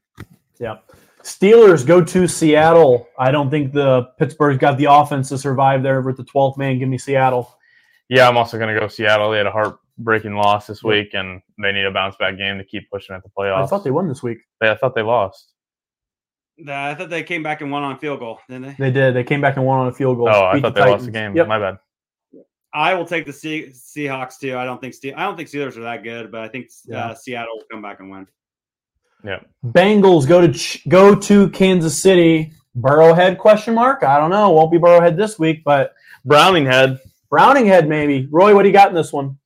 Yep. Steelers go to Seattle. I don't think the Pittsburgh's got the offense to survive there with the 12th man. Give me Seattle. Yeah, I'm also going to go Seattle. They had a heartbreaking loss this week, and they need a bounce back game to keep pushing at the playoffs. I thought they won this week. They- I thought they lost. Uh, I thought they came back and won on field goal, didn't they? They did. They came back and won on a field goal. Oh, I thought the they lost the game. Yep. My bad. I will take the Se- Seahawks too. I don't think Ste- I don't think Steelers are that good, but I think Yeah. uh, Seattle will come back and win. Yep. Bengals go to Ch- go to Kansas City. Burrowhead question mark? I don't know. Won't be Burrowhead this week, but Browning head. Browning head maybe. Roy, what do you got in this one?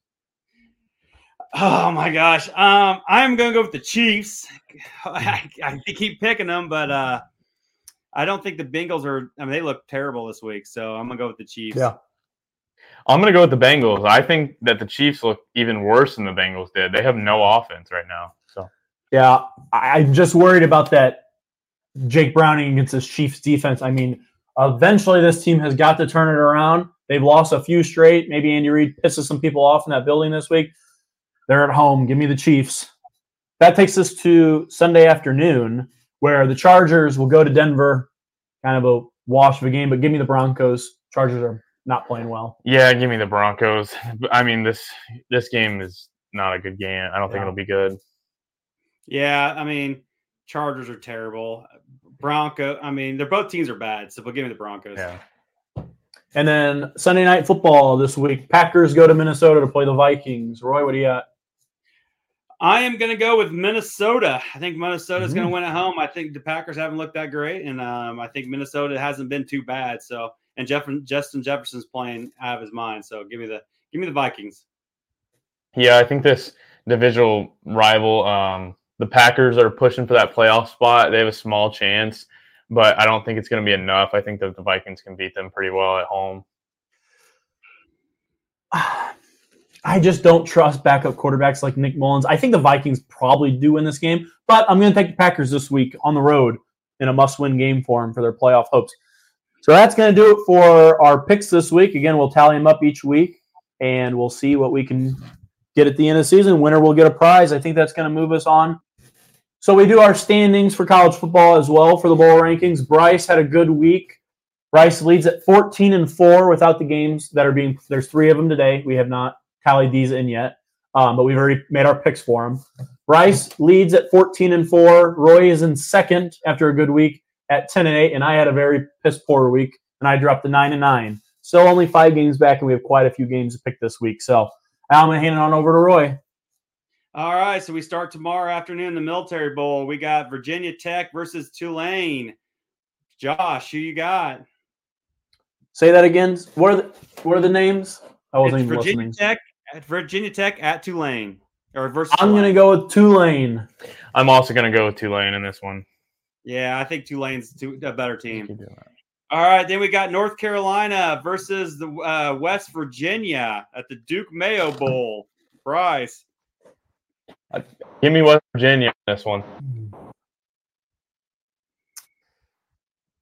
Oh my gosh. Um, I'm gonna go with the Chiefs. I, I keep picking them, but uh, I don't think the Bengals are. I mean, they look terrible this week, so I'm gonna go with the Chiefs. Yeah. I'm gonna go with the Bengals. I think that the Chiefs look even worse than the Bengals did. They have no offense right now. Yeah, I'm just worried about that Jake Browning against this Chiefs defense. I mean, eventually this team has got to turn it around. They've lost a few straight. Maybe Andy Reid pisses some people off in that building this week. They're at home. Give me the Chiefs. That takes us to Sunday afternoon, where the Chargers will go to Denver. Kind of a wash of a game, but give me the Broncos. Chargers are not playing well. yeah, give me the Broncos. I mean this this game is not a good game. I don't think it'll be good. Yeah, I mean, Chargers are terrible. Bronco. I mean, they're both teams are bad, so but give me the Broncos. Yeah. And then Sunday night football this week. Packers go to Minnesota to play the Vikings. Roy, what do you got? I am going to go with Minnesota. I think Minnesota is going Mhm. to win at home. I think the Packers haven't looked that great, and um, I think Minnesota hasn't been too bad. So, and Jeff, Justin Jefferson's playing out of his mind. So, give me the give me the Vikings. Yeah, I think this divisional rival, um, the Packers are pushing for that playoff spot. They have a small chance, but I don't think it's going to be enough. I think that the Vikings can beat them pretty well at home. I just don't trust backup quarterbacks like Nick Mullens. I think the Vikings probably do win this game, but I'm going to take the Packers this week on the road in a must-win game for them for their playoff hopes. So that's going to do it for our picks this week. Again, we'll tally them up each week, and we'll see what we can get at the end of the season. Winner will get a prize. I think that's going to move us on. So we do our standings for college football as well for the bowl rankings. Bryce had a good week. Bryce leads at 14 and 4 without the games that are being there's 3 of them today. We have not tallied these in yet. Um, but we've already made our picks for him. Bryce leads at 14 and 4. Roy is in second after a good week at 10 and 8 and I had a very piss poor week and I dropped to 9 and 9. Still only 5 games back and we have quite a few games to pick this week. So, I'm going to hand it on over to Roy. All right, so we start tomorrow afternoon the Military Bowl. We got Virginia Tech versus Tulane. Josh, who you got? Say that again. What are the what are the names? I wasn't It's even Virginia listening. Tech at Virginia Tech at Tulane or versus. I'm going to go with Tulane. I'm also going to go with Tulane in this one. Yeah, I think Tulane's too, a better team. can do that. All right, then we got North Carolina versus the uh, West Virginia at the Duke Mayo Bowl. Bryce. Give me West Virginia in this one.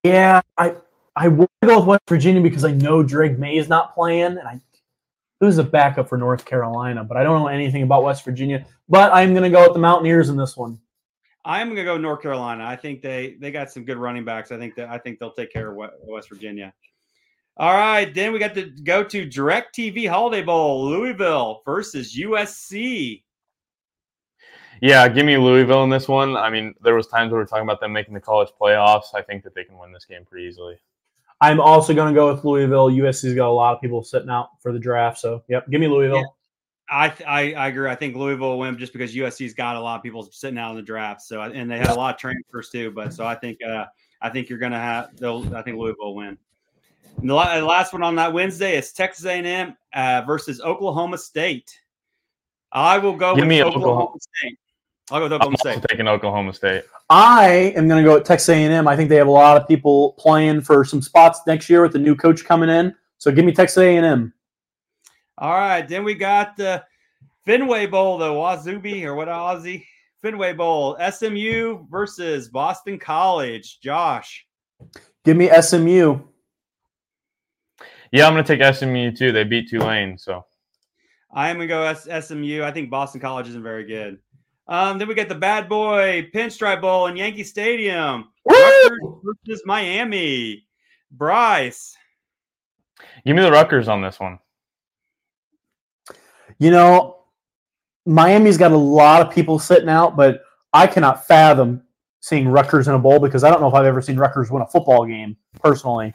Yeah, I I want to go with West Virginia because I know Drake Maye is not playing, and I who's the backup for North Carolina, but I don't know anything about West Virginia. But I'm going to go with the Mountaineers in this one. I'm gonna go North Carolina. I think they they got some good running backs. I think that I think they'll take care of We- West Virginia. All right, then we got to go to DirecTV Holiday Bowl, Louisville versus USC. Yeah, give me Louisville in this one. I mean, there was times where we were talking about them making the college playoffs. I think that they can win this game pretty easily. I'm also going to go with Louisville. USC's got a lot of people sitting out for the draft, so yep, give me Louisville. I, I I agree. I think Louisville will win just because USC's got a lot of people sitting out in the draft. So and they had a lot of transfers too. But so I think uh, I think you're gonna have. They'll, I think Louisville will win. And the, the last one on that Wednesday is Texas A&M uh, versus Oklahoma State. I will go Give with me Oklahoma, Oklahoma. State. I'll go with I'm Oklahoma also State. taking Oklahoma State. I am going to go with Texas A&M. I think they have a lot of people playing for some spots next year with the new coach coming in. So give me Texas A&M. All right, then we got the Fenway Bowl, the Wasabi or what Aussie Fenway Bowl, SMU versus Boston College. Josh. Give me SMU. Yeah, I'm going to take SMU too. They beat Tulane, so I am gonna go S- SMU. I think Boston College isn't very good. Um, then we get the Bad Boy Pinstripe Bowl in Yankee Stadium. Rutgers versus Miami. Bryce. give me the Rutgers on this one. You know, Miami's got a lot of people sitting out, but I cannot fathom seeing Rutgers in a bowl because I don't know if I've ever seen Rutgers win a football game personally.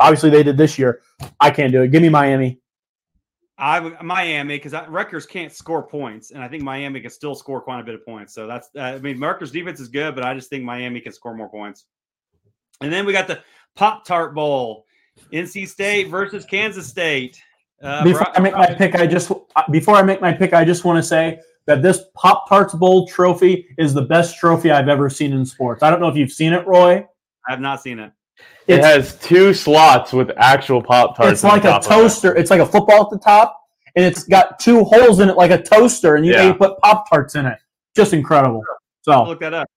Obviously, they did this year. I can't do it. Give me Miami. I would Miami because Rutgers can't score points, and I think Miami can still score quite a bit of points. So that's uh, I mean Rutgers defense is good, but I just think Miami can score more points. And then we got the Pop Tart Bowl, NC State versus Kansas State. Uh, before I make my pick, I just before I make my pick, I just want to say that this Pop Tarts Bowl trophy is the best trophy I've ever seen in sports. I don't know if you've seen it, Roy. I have not seen it. It has two slots with actual Pop Tarts. It's like a toaster. It's like a football at the top, and it's got two holes in it like a toaster, and you, yeah. put Pop Tarts in it. Just incredible. So I'll look that up.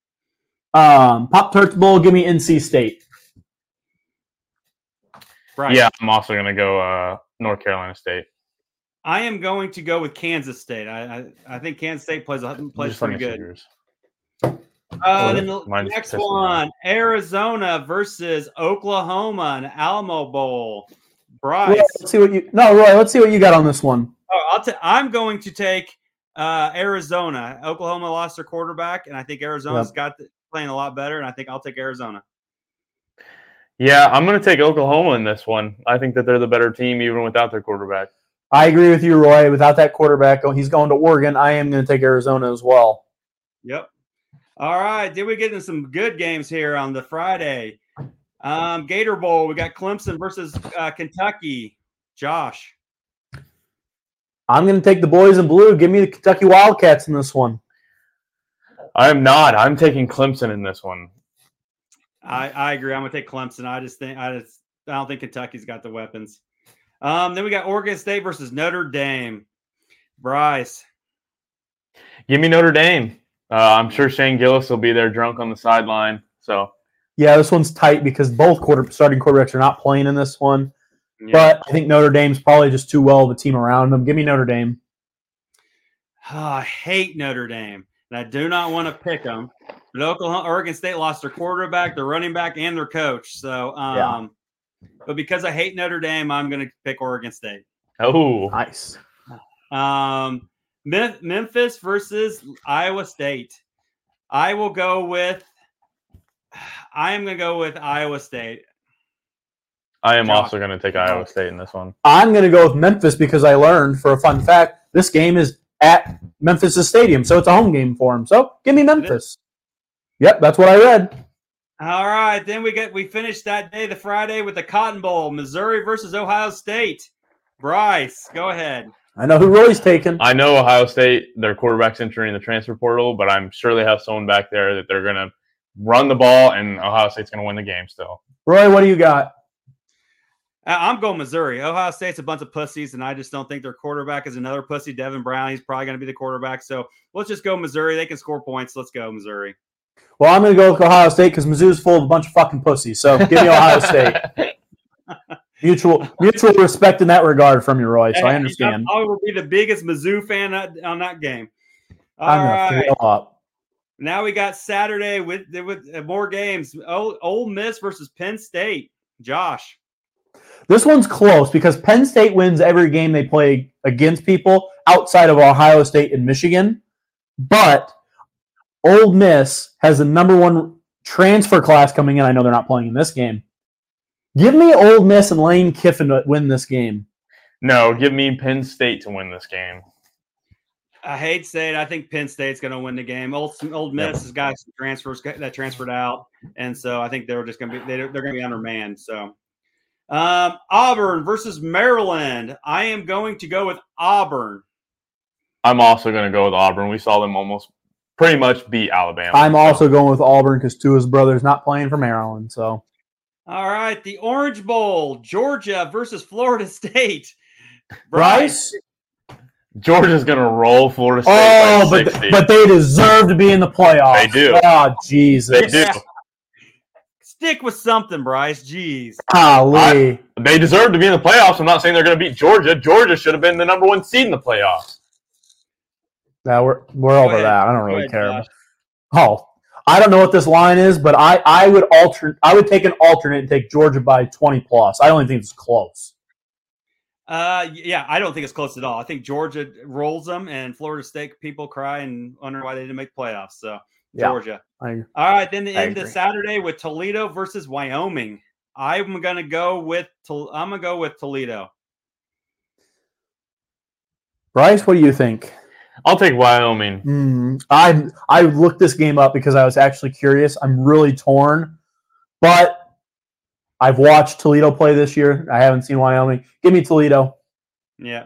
Um, Pop Tarts Bowl, give me NC State. Right. Yeah, I'm also going to go uh, North Carolina State. I am going to go with Kansas State. I I, I think Kansas State plays plays pretty good. Uh, then the Mine's next one, Arizona versus Oklahoma, an Alamo Bowl. Bryce, let's see what you. No, Roy, let's see what you got on this one. Oh, I'll t- I'm going to take uh, Arizona. Oklahoma lost their quarterback, and I think Arizona's yep. got the, playing a lot better. And I think I'll take Arizona. Yeah, I'm going to take Oklahoma in this one. I think that they're the better team even without their quarterback. I agree with you, Roy. Without that quarterback, he's going to Oregon. I am going to take Arizona as well. Yep. All right. Did we get into some good games here on the Friday? Um, Gator Bowl. We got Clemson versus uh, Kentucky. Josh. I'm going to take the boys in blue. Give me the Kentucky Wildcats in this one. I am not. I'm taking Clemson in this one. I, I agree. I'm going to take Clemson. I just think I just I don't think Kentucky's got the weapons. Um, then we got Oregon State versus Notre Dame. Bryce. Give me Notre Dame. Uh, I'm sure Shane Gillis will be there drunk on the sideline. So yeah, this one's tight because both quarter starting quarterbacks are not playing in this one. Yeah. But I think Notre Dame's probably just too well of a team around them. Give me Notre Dame. Oh, I hate Notre Dame, and I do not want to pick them. But Oklahoma, Oregon State lost their quarterback, their running back, and their coach. So, um, yeah. but because I hate Notre Dame, I'm going to pick Oregon State. Oh, nice. Um, Memphis versus Iowa State. I will go with. I am going to go with Iowa State. I am also going to take Iowa State in this one. I'm going to go with Memphis because I learned for a fun fact this game is at Memphis' stadium, so it's a home game for them. So give me Memphis. Yep, that's what I read. All right, then we get we finished that day, the Friday, with the Cotton Bowl, Missouri versus Ohio State. Bryce, go ahead. I know who Roy's taking. I know Ohio State, their quarterback's entering the transfer portal, but I'm sure they have someone back there that they're going to run the ball, and Ohio State's going to win the game still. Roy, what do you got? I'm going Missouri. Ohio State's a bunch of pussies, and I just don't think their quarterback is another pussy. Devin Brown, he's probably going to be the quarterback. So let's just go Missouri. They can score points. Let's go Missouri. Well, I'm going to go with Ohio State because Mizzou's full of a bunch of fucking pussies. So give me Ohio State. mutual mutual respect in that regard from you, Roy. So I understand. I will be the biggest Mizzou fan uh, on that game. All I'm gonna right. Up. Now we got Saturday with with uh, more games. Old, Ole Miss versus Penn State. Josh. This one's close because Penn State wins every game they play against people outside of Ohio State and Michigan. But Ole Miss has the number one transfer class coming in. I know they're not playing in this game. Give me Ole Miss and Lane Kiffin to win this game. No, give me Penn State to win this game. I hate saying I think Penn State's going to win the game. Old Ole Miss has got some transfers that transferred out, and so I think they're just going to be they're, they're going to be undermanned. So um, Auburn versus Maryland. I am going to go with Auburn. I'm also going to go with Auburn. We saw them almost pretty much beat Alabama. I'm also going with Auburn because two of his brothers not playing for Maryland. So, all right, the Orange Bowl, Georgia versus Florida State. Bryce. Georgia's going to roll Florida State. Oh, but, but they deserve to be in the playoffs. They do. Oh, Jesus. They do. Stick with something, Bryce. Jeez. Golly. they deserve to be in the playoffs. I'm not saying they're going to beat Georgia. Georgia should have been the number one seed in the playoffs. Now we're we're over ahead. that. I don't really ahead, care. Josh. Oh, I don't know what this line is, but I I would alter I would take an alternate and take Georgia by 20 plus. I only think it's close. Uh, yeah, I don't think it's close at all. I think Georgia rolls them, and Florida State people cry and wonder why they didn't make playoffs. So yeah, Georgia. I, all right, then the end of Saturday with Toledo versus Wyoming. I'm gonna go with I'm gonna go with Toledo. Bryce, what do you think? I'll take Wyoming. Mm, I I looked this game up because I was actually curious. I'm really torn, but I've watched Toledo play this year. I haven't seen Wyoming. Give me Toledo. Yeah.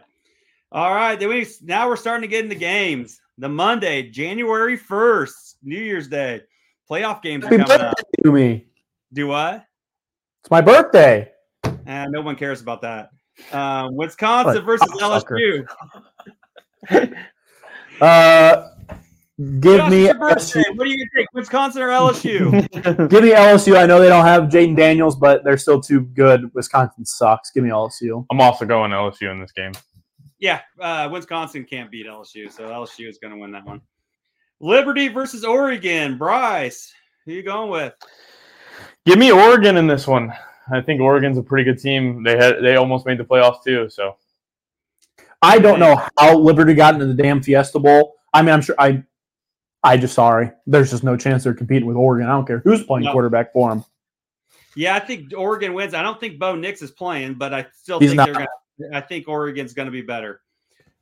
All right. Then we now we're starting to get into games. The Monday, January first, New Year's Day, playoff games are coming up. birthday to me. Do what? It's my birthday. And no one cares about that. Um, Wisconsin versus LSU. Uh, give Josh, me it's your birthday. LSU. What do you think, Wisconsin or LSU? Give me LSU. I know they don't have Jayden Daniels, but they're still too good. Wisconsin sucks. Give me LSU. I'm also going LSU in this game. yeah, uh, Wisconsin can't beat LSU, so LSU is going to win that one. Liberty versus Oregon. Bryce, who you going with? Give me Oregon in this one. I think Oregon's a pretty good team. They had they almost made the playoffs too. So I don't know how Liberty got into the damn Fiesta Bowl. I mean, I'm sure I. I just sorry. There's just no chance they're competing with Oregon. I don't care who's playing No. quarterback for them. Yeah, I think Oregon wins. I don't think Bo Nix is playing, but I still He's think not. they're going to. I think Oregon's going to be better.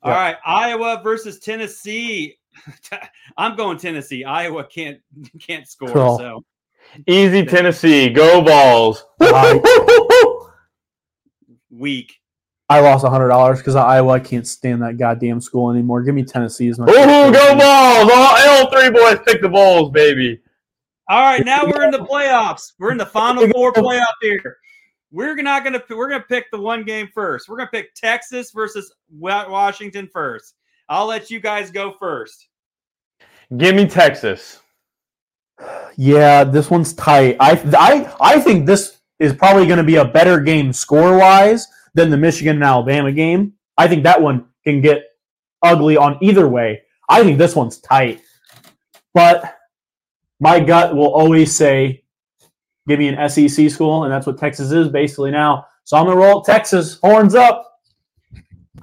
All Yeah. right, Iowa versus Tennessee. I'm going Tennessee. Iowa can't can't score. Cool. So easy Tennessee, go balls. weak. I lost a hundred dollars because Iowa I can't stand that goddamn school anymore. Give me Tennessee as much. Ooh, go balls! All, all three boys pick the balls, baby. All right, now we're in the playoffs. We're in the final four playoff here. We're not gonna we're gonna pick the one game first. We're gonna pick Texas versus Washington first. I'll let you guys go first. Give me Texas. Yeah, this one's tight. I I I think this is probably going to be a better game score wise than the Michigan and Alabama game. I think that one can get ugly on either way. I think this one's tight, but my gut will always say, "Give me an SEC school," and that's what Texas is basically now. So I'm gonna roll Texas horns up.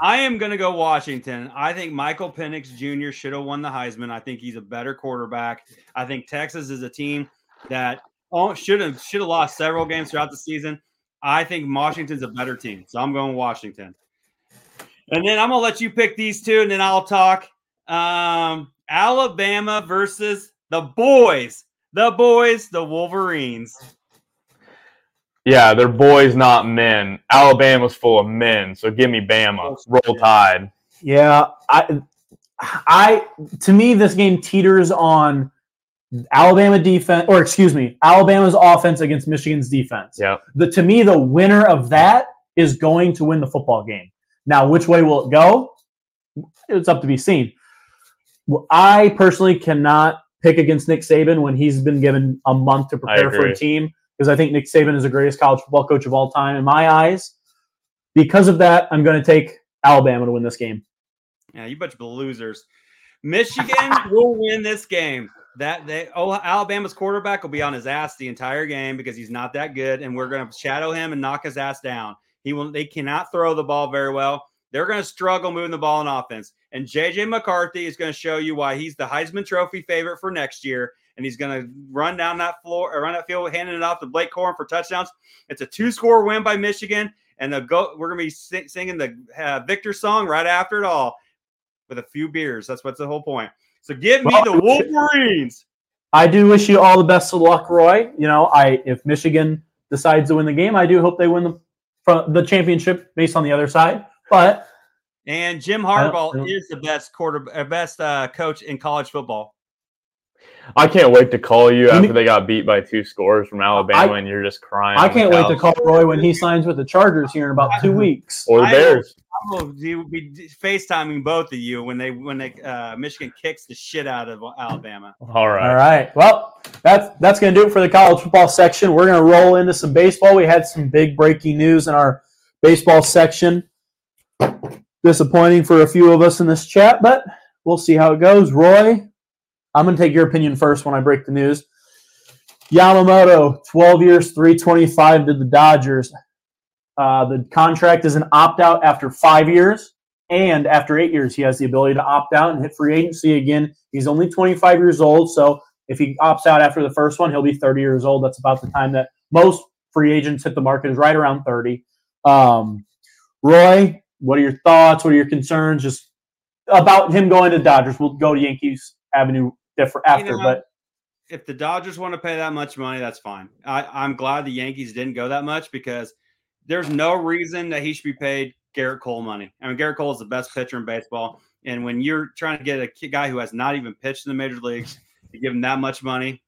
I am going to go Washington. I think Michael Penix Jr. should have won the Heisman. I think he's a better quarterback. I think Texas is a team that oh, should have should have lost several games throughout the season. I think Washington's a better team, so I'm going Washington. And then I'm gonna let you pick these two, and then I'll talk. Um, Alabama versus the boys, the boys, the Wolverines. Yeah, they're boys, not men. Alabama's full of men, so give me Bama. Roll Tide. Yeah, I, I to me this game teeters on Alabama defense, or excuse me, Alabama's offense against Michigan's defense. Yep. The to me the winner of that is going to win the football game. Now, which way will it go? It's up to be seen. I personally cannot pick against Nick Saban when he's been given a month to prepare for a team because I think Nick Saban is the greatest college football coach of all time in my eyes. Because of that, I'm going to take Alabama to win this game. Yeah, you bunch of losers. Michigan will win this game. That they oh Alabama's quarterback will be on his ass the entire game because he's not that good, and we're going to shadow him and knock his ass down. He will. They cannot throw the ball very well. They're going to struggle moving the ball in offense. And JJ McCarthy is going to show you why he's the Heisman Trophy favorite for next year. And he's going to run down that floor, or run that field, handing it off to Blake Corum for touchdowns. It's a two-score win by Michigan, and the go. We're going to be sing, singing the uh, Victor song right after it all with a few beers. That's what's the whole point. So give me Well, the Wolverines. I do wish you all the best of luck, Roy. You know, I if Michigan decides to win the game, I do hope they win the from the championship based on the other side. But And Jim Harbaugh is the best quarter, uh, best uh, coach in college football. I can't wait to call you You after mean- they got beat by two scores from Alabama, and you're just crying. I can't wait to call Roy when he signs with the Chargers here in about two weeks. or the Bears. I will he will be FaceTiming both of you when they when they uh, Michigan kicks the shit out of Alabama. All right. All right. Well, that's that's going to do it for the college football section. We're going to roll into some baseball. We had some big breaking news in our baseball section. Disappointing for a few of us in this chat, but we'll see how it goes. Roy, I'm going to take your opinion first when I break the news. Yamamoto, 12 years, 325 to the Dodgers. Uh, the contract is an opt out after five years, and after eight years, he has the ability to opt out and hit free agency again. He's only 25 years old, so if he opts out after the first one, he'll be 30 years old. That's about the time that most free agents hit the market, is right around 30. Um, Roy, what are your thoughts? What are your concerns? Just about him going to Dodgers. We'll go to Yankees Avenue different after, You know, but if the Dodgers want to pay that much money, that's fine. I, I'm glad the Yankees didn't go that much because there's no reason that he should be paid Gerrit Cole money. I mean, Gerrit Cole is the best pitcher in baseball. And when you're trying to get a guy who has not even pitched in the major leagues, to give him that much money.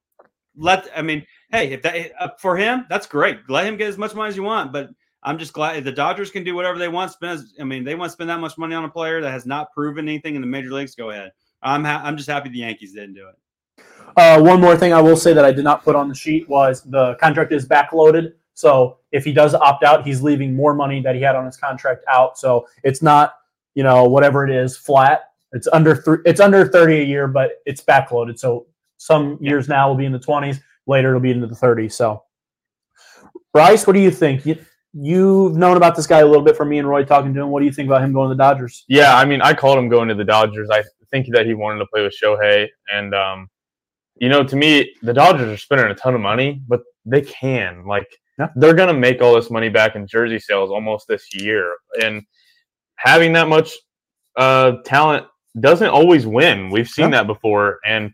Let I mean, hey, if that uh, for him, that's great. Let him get as much money as you want. But I'm just glad the Dodgers can do whatever they want. Spend, as, I mean, they want to spend that much money on a player that has not proven anything in the major leagues. Go ahead. I'm ha- I'm just happy the Yankees didn't do it. Uh, one more thing I will say that I did not put on the sheet was the contract is backloaded. So if he does opt out, he's leaving more money that he had on his contract out. So it's not, you know, whatever it is, flat. It's under three. It's under thirty a year, but it's backloaded. So some years now will be in the twenties. Later it'll be into the thirties. So, Bryce, what do you think? You, you've known about this guy a little bit from me and Roy talking to him. What do you think about him going to the Dodgers? Yeah, I mean, I called him going to the Dodgers. I think that he wanted to play with Shohei, and um, you know, to me, the Dodgers are spending a ton of money, but they can like Yeah. they're gonna make all this money back in jersey sales almost this year, and having that much uh, talent doesn't always win. We've seen Yeah. that before, and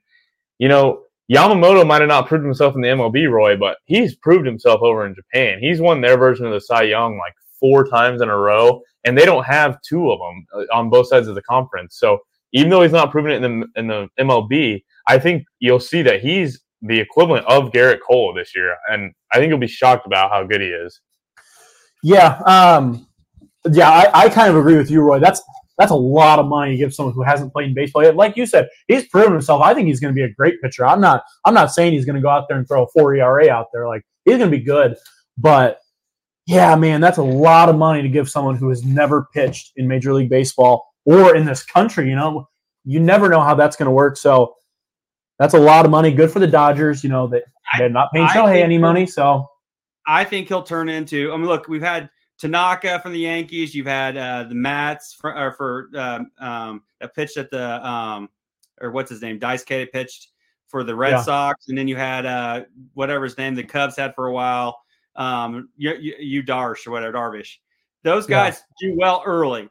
you know. Yamamoto might have not proved himself in the MLB, Roy, but he's proved himself over in Japan. He's won their version of the Cy Young like four times in a row, and they don't have two of them uh, on both sides of the conference. So even though he's not proven it in the in the MLB, I think you'll see that he's the equivalent of Gerrit Cole this year, and I think you'll be shocked about how good he is. Yeah, um, yeah, I, I kind of agree with you, Roy. That's that's a lot of money to give someone who hasn't played in baseball yet. Like you said, he's proven himself. I think he's going to be a great pitcher. I'm not. I'm not saying he's going to go out there and throw a four ERA out there. Like he's going to be good, but yeah, man, that's a lot of money to give someone who has never pitched in Major League Baseball or in this country. You know, you never know how that's going to work. So that's a lot of money. Good for the Dodgers. You know that they're not paying I Shohei any money. So I think he'll turn into. I mean, look, we've had Tanaka from the Yankees. You've had uh, the Mats for, or for um, um, that pitched at the um, or what's his name, Dice K pitched for the Red Yeah. Sox, and then you had uh, whatever his name the Cubs had for a while. Um, you, you, you Darsh or whatever Darvish. Those Yeah. guys do well early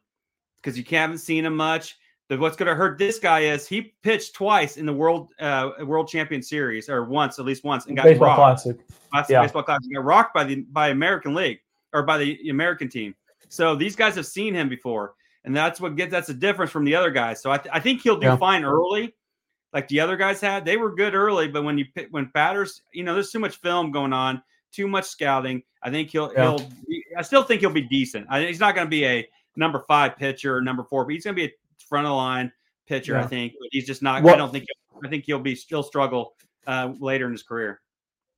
because you haven't seen him much. But what's going to hurt this guy is he pitched twice in the world uh, World Champion Series, or once at least once, and got baseball rocked classic. last Yeah. baseball class got rocked by the by American League or by the American team. So these guys have seen him before, and that's what gets that's the difference from the other guys. So I, th- I think he'll do Yeah. fine early, like the other guys had. They were good early, but when you when batters, you know, there's too much film going on, too much scouting. I think he'll Yeah. he'll. I still think he'll be decent. I, he's not going to be a number five pitcher number four, but he's going to be a front of the line pitcher. I think, but he's just not. What- I don't think. I think he'll be still struggle uh, later in his career.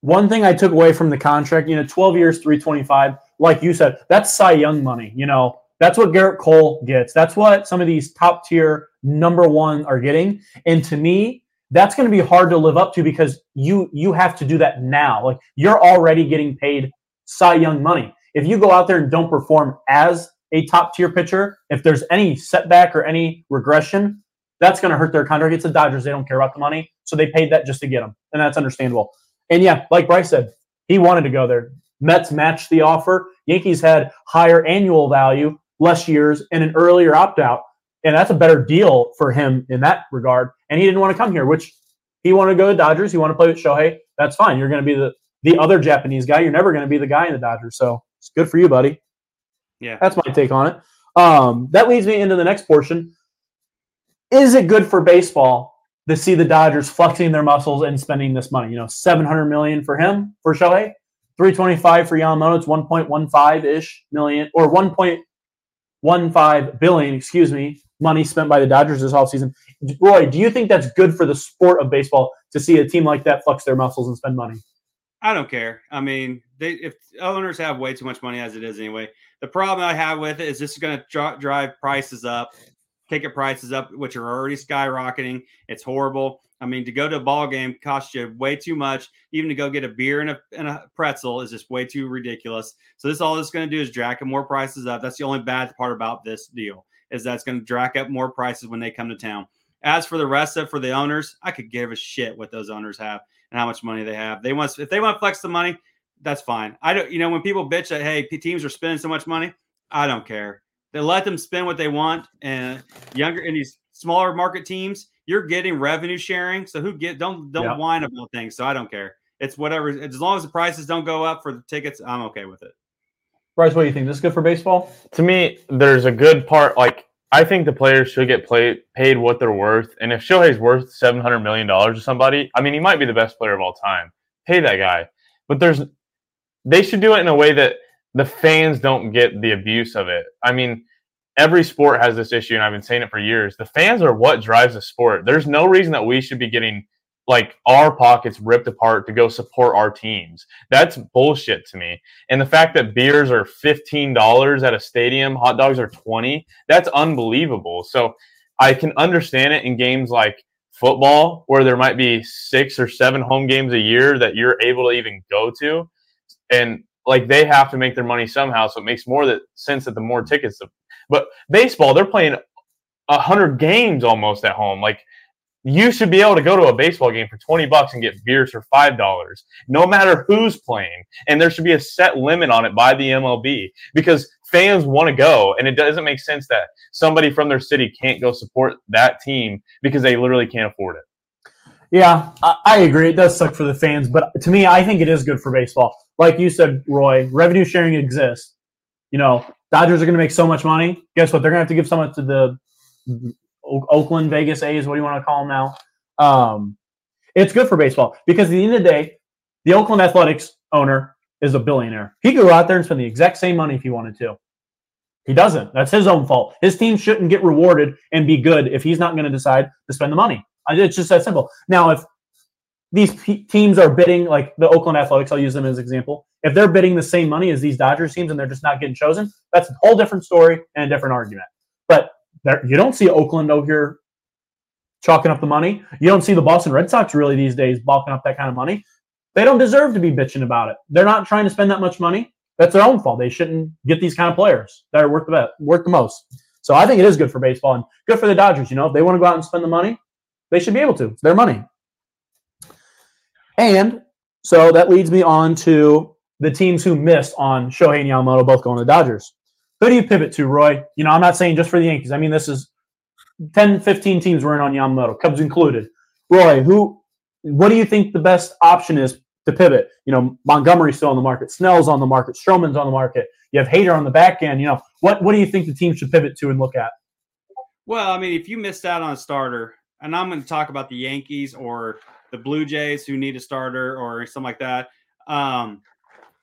One thing I took away from the contract, you know, 12 years, 325, like you said, that's Cy Young money. You know, that's what Gerrit Cole gets. That's what some of these top tier number one are getting. And to me, that's going to be hard to live up to because you you have to do that now. Like you're already getting paid Cy Young money. If you go out there and don't perform as a top tier pitcher, if there's any setback or any regression, that's going to hurt their contract. It's the Dodgers; they don't care about the money, so they paid that just to get him, and that's understandable. And yeah, like Bryce said, he wanted to go there. Mets matched the offer. Yankees had higher annual value, less years, and an earlier opt out. And that's a better deal for him in that regard. And he didn't want to come here, which he wanted to go to Dodgers. He wanted to play with Shohei. That's fine. You're going to be the, the other Japanese guy. You're never going to be the guy in the Dodgers. So it's good for you, buddy. Yeah. That's my take on it. Um, that leads me into the next portion. Is it good for baseball to see the Dodgers flexing their muscles and spending this money? You know, seven hundred million for him for Shohei, three twenty five for Yamamoto. It's one point one five ish million or one point one five billion, excuse me, money spent by the Dodgers this offseason. Roy, do you think that's good for the sport of baseball to see a team like that flex their muscles and spend money? I don't care. I mean, they if owners have way too much money as it is anyway. The problem I have with it is this is going to dri- drive prices up, ticket prices up, which are already skyrocketing. It's horrible. I mean, to go to a ball game costs you way too much. Even to go get a beer and a, and a pretzel is just way too ridiculous. So this all this going to do is jack up more prices up. That's the only bad part about this deal is that's going to jack up more prices when they come to town. As for the rest of for the owners, I could give a shit what those owners have and how much money they have. They want if they want to flex the money, that's fine. I don't, you know, when people bitch that hey, teams are spending so much money, I don't care. They let them spend what they want, and younger and these smaller market teams, you're getting revenue sharing. So who get don't don't Yeah. whine about things. So I don't care. It's whatever. As long as the prices don't go up for the tickets, I'm okay with it. Bryce, what do you think? This is good for baseball? to me, there's a good part. Like I think the players should get play, paid what they're worth. And if Shohei's worth seven hundred million dollars to somebody, I mean, he might be the best player of all time. Pay that guy. But there's, they should do it in a way that the fans don't get the abuse of it. I mean, every sport has this issue, and I've been saying it for years. The fans are what drives the sport. There's no reason that we should be getting like our pockets ripped apart to go support our teams. That's bullshit to me. And the fact that beers are $15 at a stadium, hot dogs are 20, that's unbelievable. So I can understand it in games like football where there might be 6 or 7 home games a year that you're able to even go to and like they have to make their money somehow so it makes more that sense that the more tickets but baseball they're playing a 100 games almost at home. Like you should be able to go to a baseball game for 20 bucks and get beers for $5 no matter who's playing. And there should be a set limit on it by the MLB because fans want to go and it doesn't make sense that somebody from their city can't go support that team because they literally can't afford it Yeah, I, agree. It does suck for the fans, but to me, I think it is good for baseball. Like you said, Roy, revenue sharing exists. You know, Dodgers are going to make so much money. Guess what? They're going to have to give some to the Oakland, Vegas A's. What do you want to call them now? Um, it's good for baseball because at the end of the day, the Oakland Athletics owner is a billionaire. He could go out there and spend the exact same money if he wanted to. He doesn't. That's his own fault. His team shouldn't get rewarded and be good if he's not going to decide to spend the money. It's just that simple. Now, if these p- teams are bidding, like the Oakland Athletics, I'll use them as an example. If they're bidding the same money as these Dodgers teams and they're just not getting chosen, that's a whole different story and a different argument. But there, you don't see Oakland over here chalking up the money. You don't see the Boston Red Sox really these days balking up that kind of money. They don't deserve to be bitching about it. They're not trying to spend that much money. That's their own fault. They shouldn't get these kind of players that are worth the bet, worth the most. So I think it is good for baseball and good for the Dodgers. You know, if they want to go out and spend the money, they should be able to. It's their money. And so that leads me on to the teams who missed on Shohei and Yamamoto both going to the Dodgers. Who do you pivot to, Roy? You know, I'm not saying just for the Yankees. I mean, this is 10, 15 teams were in on Yamamoto, Cubs included. Roy, who what do you think the best option is to pivot? You know, Montgomery's still on the market, Snell's on the market, Stroman's on the market. You have Hader on the back end. You know, what what do you think the team should pivot to and look at? Well, I mean, if you missed out on a starter, and I'm going to talk about the Yankees or the Blue Jays who need a starter or something like that. Um,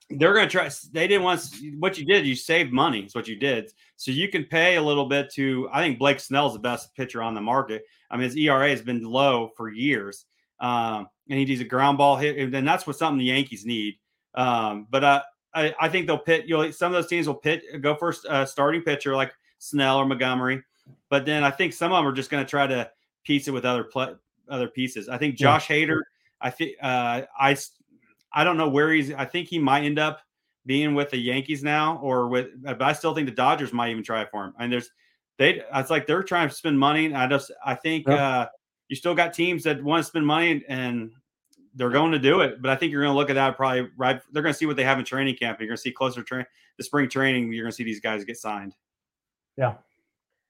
they're going to try. They didn't want what you did. You saved money. Is what you did. So you can pay a little bit to. I think Blake Snell's the best pitcher on the market. I mean, his ERA has been low for years, um, and he needs a ground ball hit, and that's what something the Yankees need. Um, but uh, I, I think they'll pit. You know, some of those teams will pit go for a starting pitcher like Snell or Montgomery, but then I think some of them are just going to try to piece it with other play, other pieces. I think Josh Hader. I think uh, I I don't know where he's. I think he might end up being with the Yankees now, or with. But I still think the Dodgers might even try for him. And there's they. It's like they're trying to spend money. And I just I think Yeah. uh, you still got teams that want to spend money and, and they're going to do it. But I think you're going to look at that probably right. They're going to see what they have in training camp. You're going to see closer train the spring training. You're going to see these guys get signed. Yeah,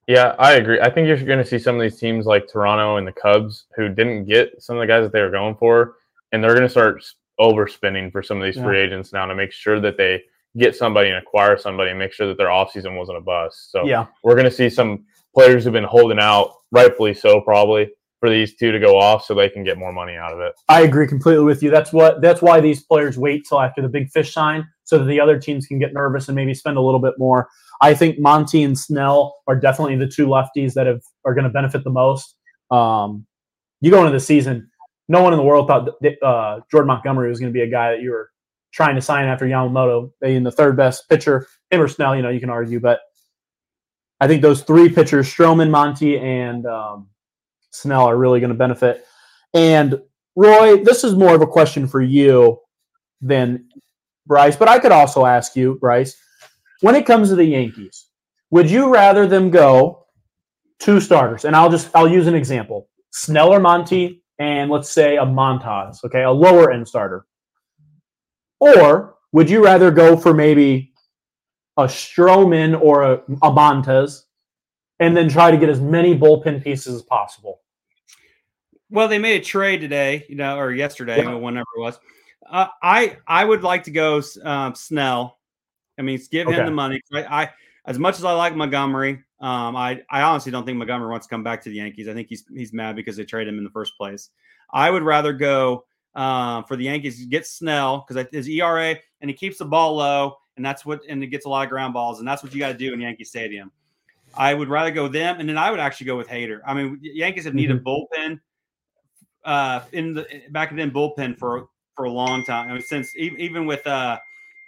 I agree. I think you're going to see some of these teams like Toronto and the Cubs who didn't get some of the guys that they were going for, and they're going to start overspending for some of these Yeah. free agents now to make sure that they get somebody and acquire somebody and make sure that their offseason wasn't a bust. So Yeah, we're going to see some players who've been holding out, rightfully so, probably for these two to go off so they can get more money out of it. I agree completely with you. That's what that's why these players wait till after the big fish sign so that the other teams can get nervous and maybe spend a little bit more. I think Monty and Snell are definitely the two lefties that have are going to benefit the most. Um, you go into the season, no one in the world thought uh, Jordan Montgomery was going to be a guy that you were trying to sign after Yamamoto being the third best pitcher. Him or Snell, you know, you can argue, but I think those three pitchers, Stroman, Monty, and um, Snell, are really going to benefit. And Roy, this is more of a question for you than Bryce, but I could also ask you, Bryce, when it comes to the Yankees, would you rather them go two starters? And I'll just I'll use an example: Snell or Monty, and let's say a Montas, okay, a lower end starter. Or would you rather go for maybe a Stroman or a, a and then try to get as many bullpen pieces as possible. Well, they made a trade today, you know, or yesterday, Yeah. or whenever it was. Uh, I I would like to go um, Snell. I mean, give him Okay. the money. I, I as much as I like Montgomery, um, I I honestly don't think Montgomery wants to come back to the Yankees. I think he's he's mad because they traded him in the first place. I would rather go uh, for the Yankees get Snell because his ERA and he keeps the ball low, and that's what and it gets a lot of ground balls, and that's what you got to do in Yankee Stadium. I would rather go them, and then I would actually go with Hader. I mean, Yankees have needed bullpen uh, in the back then bullpen for for a long time. I mean, since even with uh,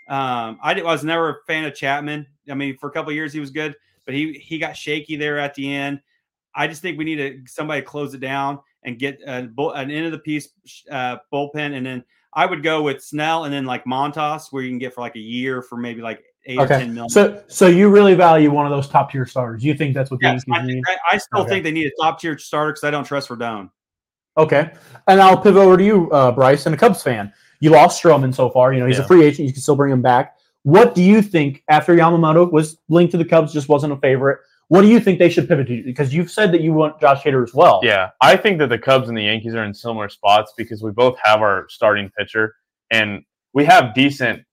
um, I, did, I was never a fan of Chapman. I mean, for a couple years he was good, but he he got shaky there at the end. I just think we need to somebody to close it down and get a, an end of the piece uh, bullpen, and then I would go with Snell and then like Montas, where you can get for like a year for maybe like eight or ten million. So, so you really value one of those top tier starters. You think that's what the Yankees I, need? I, I still Okay. think they need a top tier starter because I don't trust Rodon. Okay. And I'll pivot over to you, uh, Bryce, and a Cubs fan. You lost Stroman so far. You know, he's a free agent. You can still bring him back. What do you think after Yamamoto was linked to the Cubs, just wasn't a favorite? What do you think they should pivot to? Because you've said that you want Josh Hader as well. Yeah, I think that the Cubs and the Yankees are in similar spots because we both have our starting pitcher and we have decent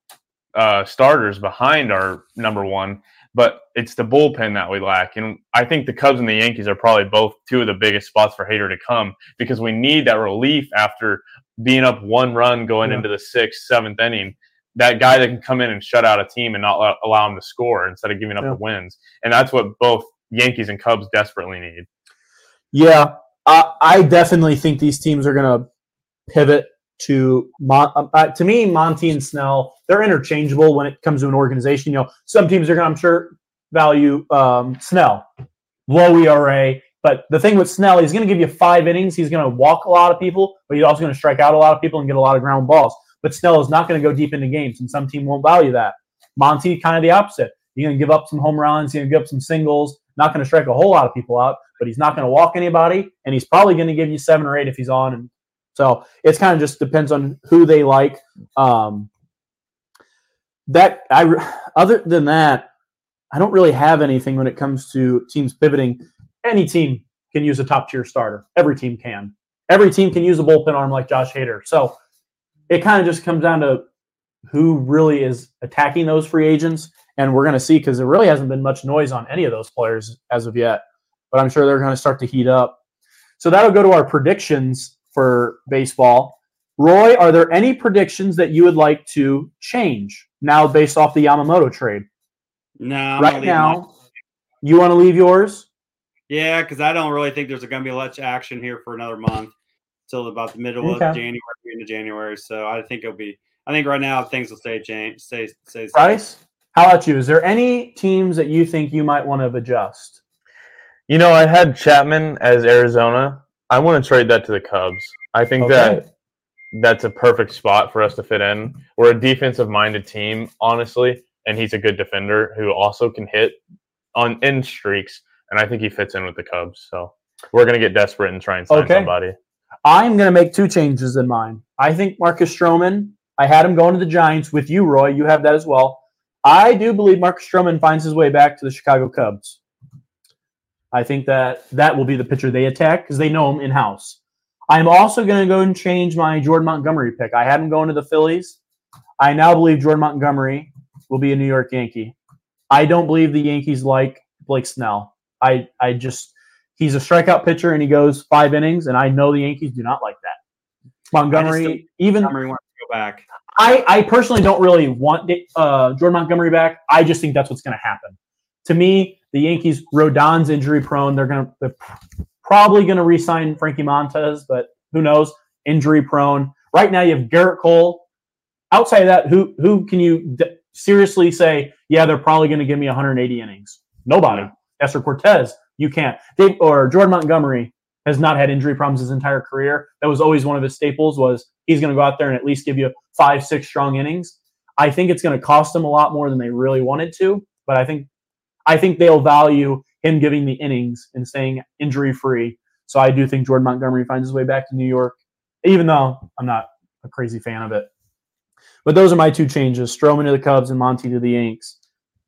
uh, starters behind our number one, but it's the bullpen that we lack. And I think the Cubs and the Yankees are probably both two of the biggest spots for Hader to come because we need that relief after being up one run going Yeah. into the sixth, seventh inning. That guy that can come in and shut out a team and not allow, them to score instead of giving up Yeah. the wins. And that's what both Yankees and Cubs desperately need. Yeah, I, I definitely think these teams are going to pivot to Mon- uh, to me Monty and Snell. They're interchangeable when it comes to an organization. You know, some teams are going to, I'm sure, value um, Snell, low ERA. But the thing with Snell, he's going to give you five innings. He's going to walk a lot of people, but he's also going to strike out a lot of people and get a lot of ground balls. But Snell is not going to go deep into games, and some team won't value that. Monty, kind of the opposite. He's going to give up some home runs. He's going to give up some singles. Not going to strike a whole lot of people out, but he's not going to walk anybody, and he's probably going to give you seven or eight if he's on. And so it's kind of just depends on who they like. Um, that I other than that, I don't really have anything when it comes to teams pivoting. Any team can use a top tier starter. Every team can. Every team can use a bullpen arm like Josh Hader. So it kind of just comes down to who really is attacking those free agents, and we're going to see because there really hasn't been much noise on any of those players as of yet. But I'm sure they're going to start to heat up. So that'll go to our predictions for baseball. Roy, are there any predictions that you would like to change now based off the Yamamoto trade? No, I'm right now, mine. you want to leave yours? Yeah, because I don't really think there's going to be much action here for another month till about the middle Okay. of January into January. So I think it'll be. I think right now things will stay change. Stay stay. the same. Bryce, how about you? Is there any teams that you think you might want to adjust? You know, I had Chapman as Arizona. I want to trade that to the Cubs. I think that that's a perfect spot for us to fit in. We're a defensive minded team, honestly, and he's a good defender who also can hit on in streaks, and I think he fits in with the Cubs. So we're gonna get desperate and try and sign Okay. somebody. I'm going to make two changes in mine. I think Marcus Stroman, I had him going to the Giants with you, Roy. You have that as well. I do believe Marcus Stroman finds his way back to the Chicago Cubs. I think that that will be the pitcher they attack because they know him in house. I'm also going to go and change my Jordan Montgomery pick. I had him going to the Phillies. I now believe Jordan Montgomery will be a New York Yankee. I don't believe the Yankees like Blake Snell. I, I just he's a strikeout pitcher and he goes five innings, and I know the Yankees do not like that. Montgomery, even Montgomery wants to go back. I, I personally don't really want uh, Jordan Montgomery back. I just think that's what's going to happen. To me, the Yankees, Rodon's injury prone. They're going to probably going to re-sign Frankie Montas, but who knows? Injury prone. Right now, you have Gerrit Cole. Outside of that, who who can you d- seriously say? Yeah, they're probably going to give me 180 innings. Nobody. Nestor Cortes, you can't. They, or Jordan Montgomery has not had injury problems his entire career. That was always one of his staples. Was he's going to go out there and at least give you five, six strong innings. I think it's going to cost them a lot more than they really wanted to, but I think I think they'll value him giving the innings and staying injury free. So I do think Jordan Montgomery finds his way back to New York, even though I'm not a crazy fan of it. But those are my two changes: Stroman to the Cubs and Monty to the Yanks.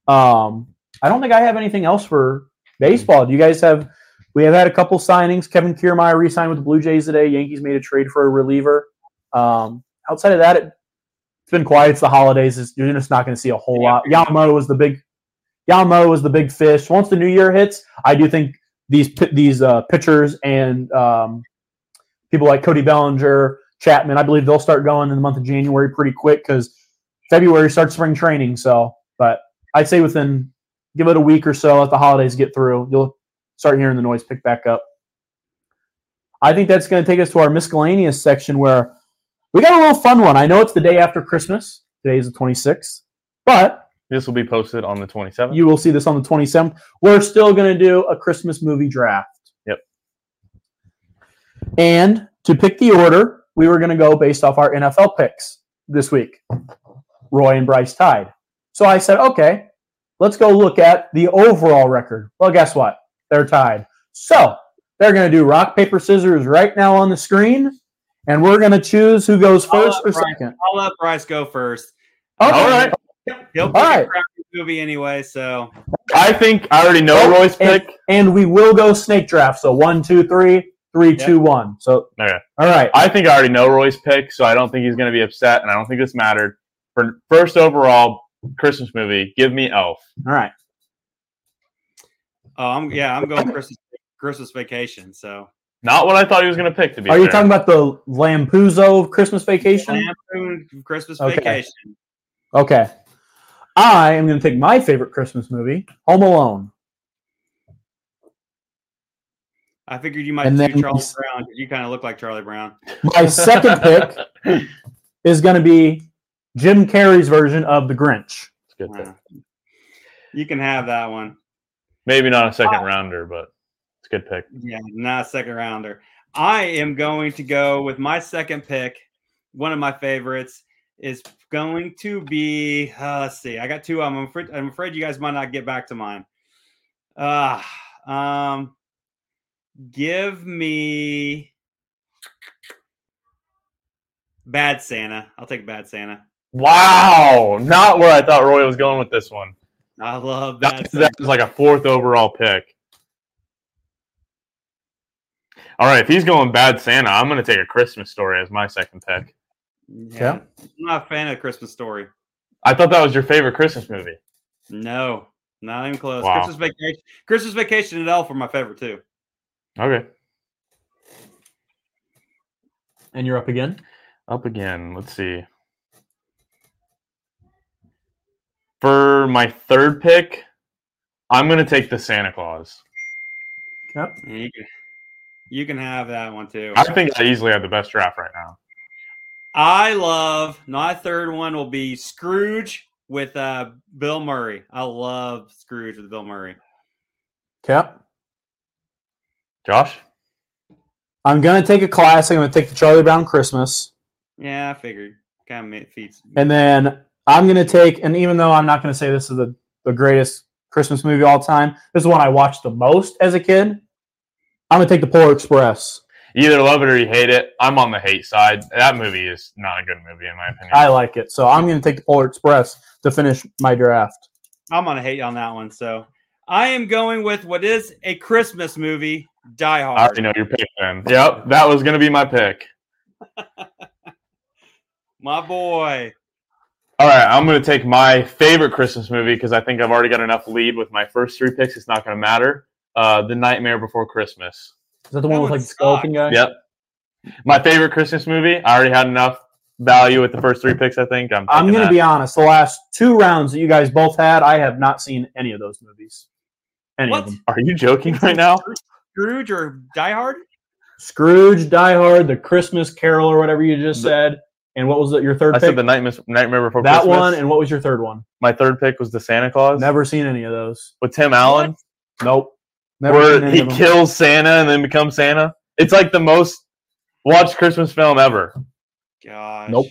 Um, I don't think I have anything else for Baseball. Do you guys have? We have had a couple signings. Kevin Kiermaier re-signed with the Blue Jays today. Yankees made a trade for a reliever. Um, outside of that, it, it's been quiet. It's the holidays. It's, you're just not going to see a whole lot. Yamamoto was the big. Yamamoto is the big fish. Once the new year hits, I do think these these uh, pitchers and um, people like Cody Bellinger, Chapman, I believe they'll start going in the month of January pretty quick because February starts spring training. So, but I'd say within give it a week or so, let the holidays get through, you'll start hearing the noise pick back up. I think that's going to take us to our miscellaneous section where we got a little fun one. I know it's the day after Christmas. Today is the 26th, but This will be posted on the 27th. you will see this on the 27th. We're still going to do a Christmas movie draft. Yep. And to pick the order, we were going to go based off our NFL picks this week. Roy and Bryce tied. So I said, okay, let's go look at the overall record. Well, guess what? They're tied. So they're going to do rock, paper, scissors right now on the screen. And we're going to choose who goes first or Bryce- second. I'll let Bryce go first. Okay. All right. He'll pick All right. a crappy movie anyway, so I think I already know Oh, Roy's and- pick. And we will go snake draft. So one, two, three, three, Yep. two, one. So Okay. all right. I think I already know Roy's pick, so I don't think he's going to be upset, and I don't think this mattered. For first overall Christmas movie, give me Elf. All right. oh, I'm yeah, I'm going Christmas Christmas vacation. So Not what I thought he was going to pick. To be Are you talking about the Lampuzo Christmas vacation? Lampoon Christmas Okay. vacation. Okay. I am going to take my favorite Christmas movie, Home Alone. I figured you might And do then- Charlie Brown because you kind of look like Charlie Brown. My second pick is going to be Jim Carrey's version of The Grinch. It's good pick. Uh, you can have that one. Maybe not a second rounder, but it's a good pick. Yeah, not a second rounder. I am going to go with my second pick. One of my favorites is going to be. Uh, let's see. I got two. I'm afraid. I'm afraid you guys might not get back to mine. Uh, um, give me Bad Santa. I'll take Bad Santa. Wow, not where I thought Roy was going with this one. I love That, that was like a fourth overall pick. All right, if he's going Bad Santa, I'm going to take a Christmas story as my second pick. Yeah. I'm not a fan of Christmas Story. I thought that was your favorite Christmas movie. No, not even close. Wow. Christmas Vacation. Christmas Vacation and Elf are my favorite too. Okay, And you're up again? up again. Let's see. For my third pick, I'm going to take the Santa Claus. Yep. You can, you can have that one too. I think I easily have the best draft right now. I love my third one will be Scrooge with uh, Bill Murray. I love Scrooge with Bill Murray. Cap. Josh? I'm going to take a classic. I'm going to take the Charlie Brown Christmas. Yeah, I figured. Kind of feats. And then I'm going to take, and even though I'm not going to say this is the, the greatest Christmas movie of all time, this is one I watched the most as a kid. I'm going to take the Polar Express. You either love it or you hate it. I'm on the hate side. That movie is not a good movie, in my opinion. I like it. So I'm going to take the Polar Express to finish my draft. I'm gonna hate on that one. So I am going with what is a Christmas movie, Die Hard. I already know your pick then. Yep, that was going to be my pick. My boy. All right, I'm going to take my favorite Christmas movie because I think I've already got enough lead with my first three picks. It's not going to matter. Uh, the Nightmare Before Christmas. Is that the That one with one like the skeleton guy? Yep. My favorite Christmas movie. I already had enough value with the first three picks. I think I'm. I'm going to that. be honest. The last two rounds that you guys both had, I have not seen any of those movies. Any What? of them. Are you joking right now? Scrooge or Die Hard? Scrooge, Die Hard, The Christmas Carol, or whatever you just The- said. And what was it, your third I pick? said the Nightmare, Nightmare Before that Christmas. one. And what was your third one? my third pick was the Santa Claus Never seen any of those. with Tim Allen, Nope. Never where he kills Santa and then becomes Santa. It's like the most watched Christmas film ever. Gosh. Nope.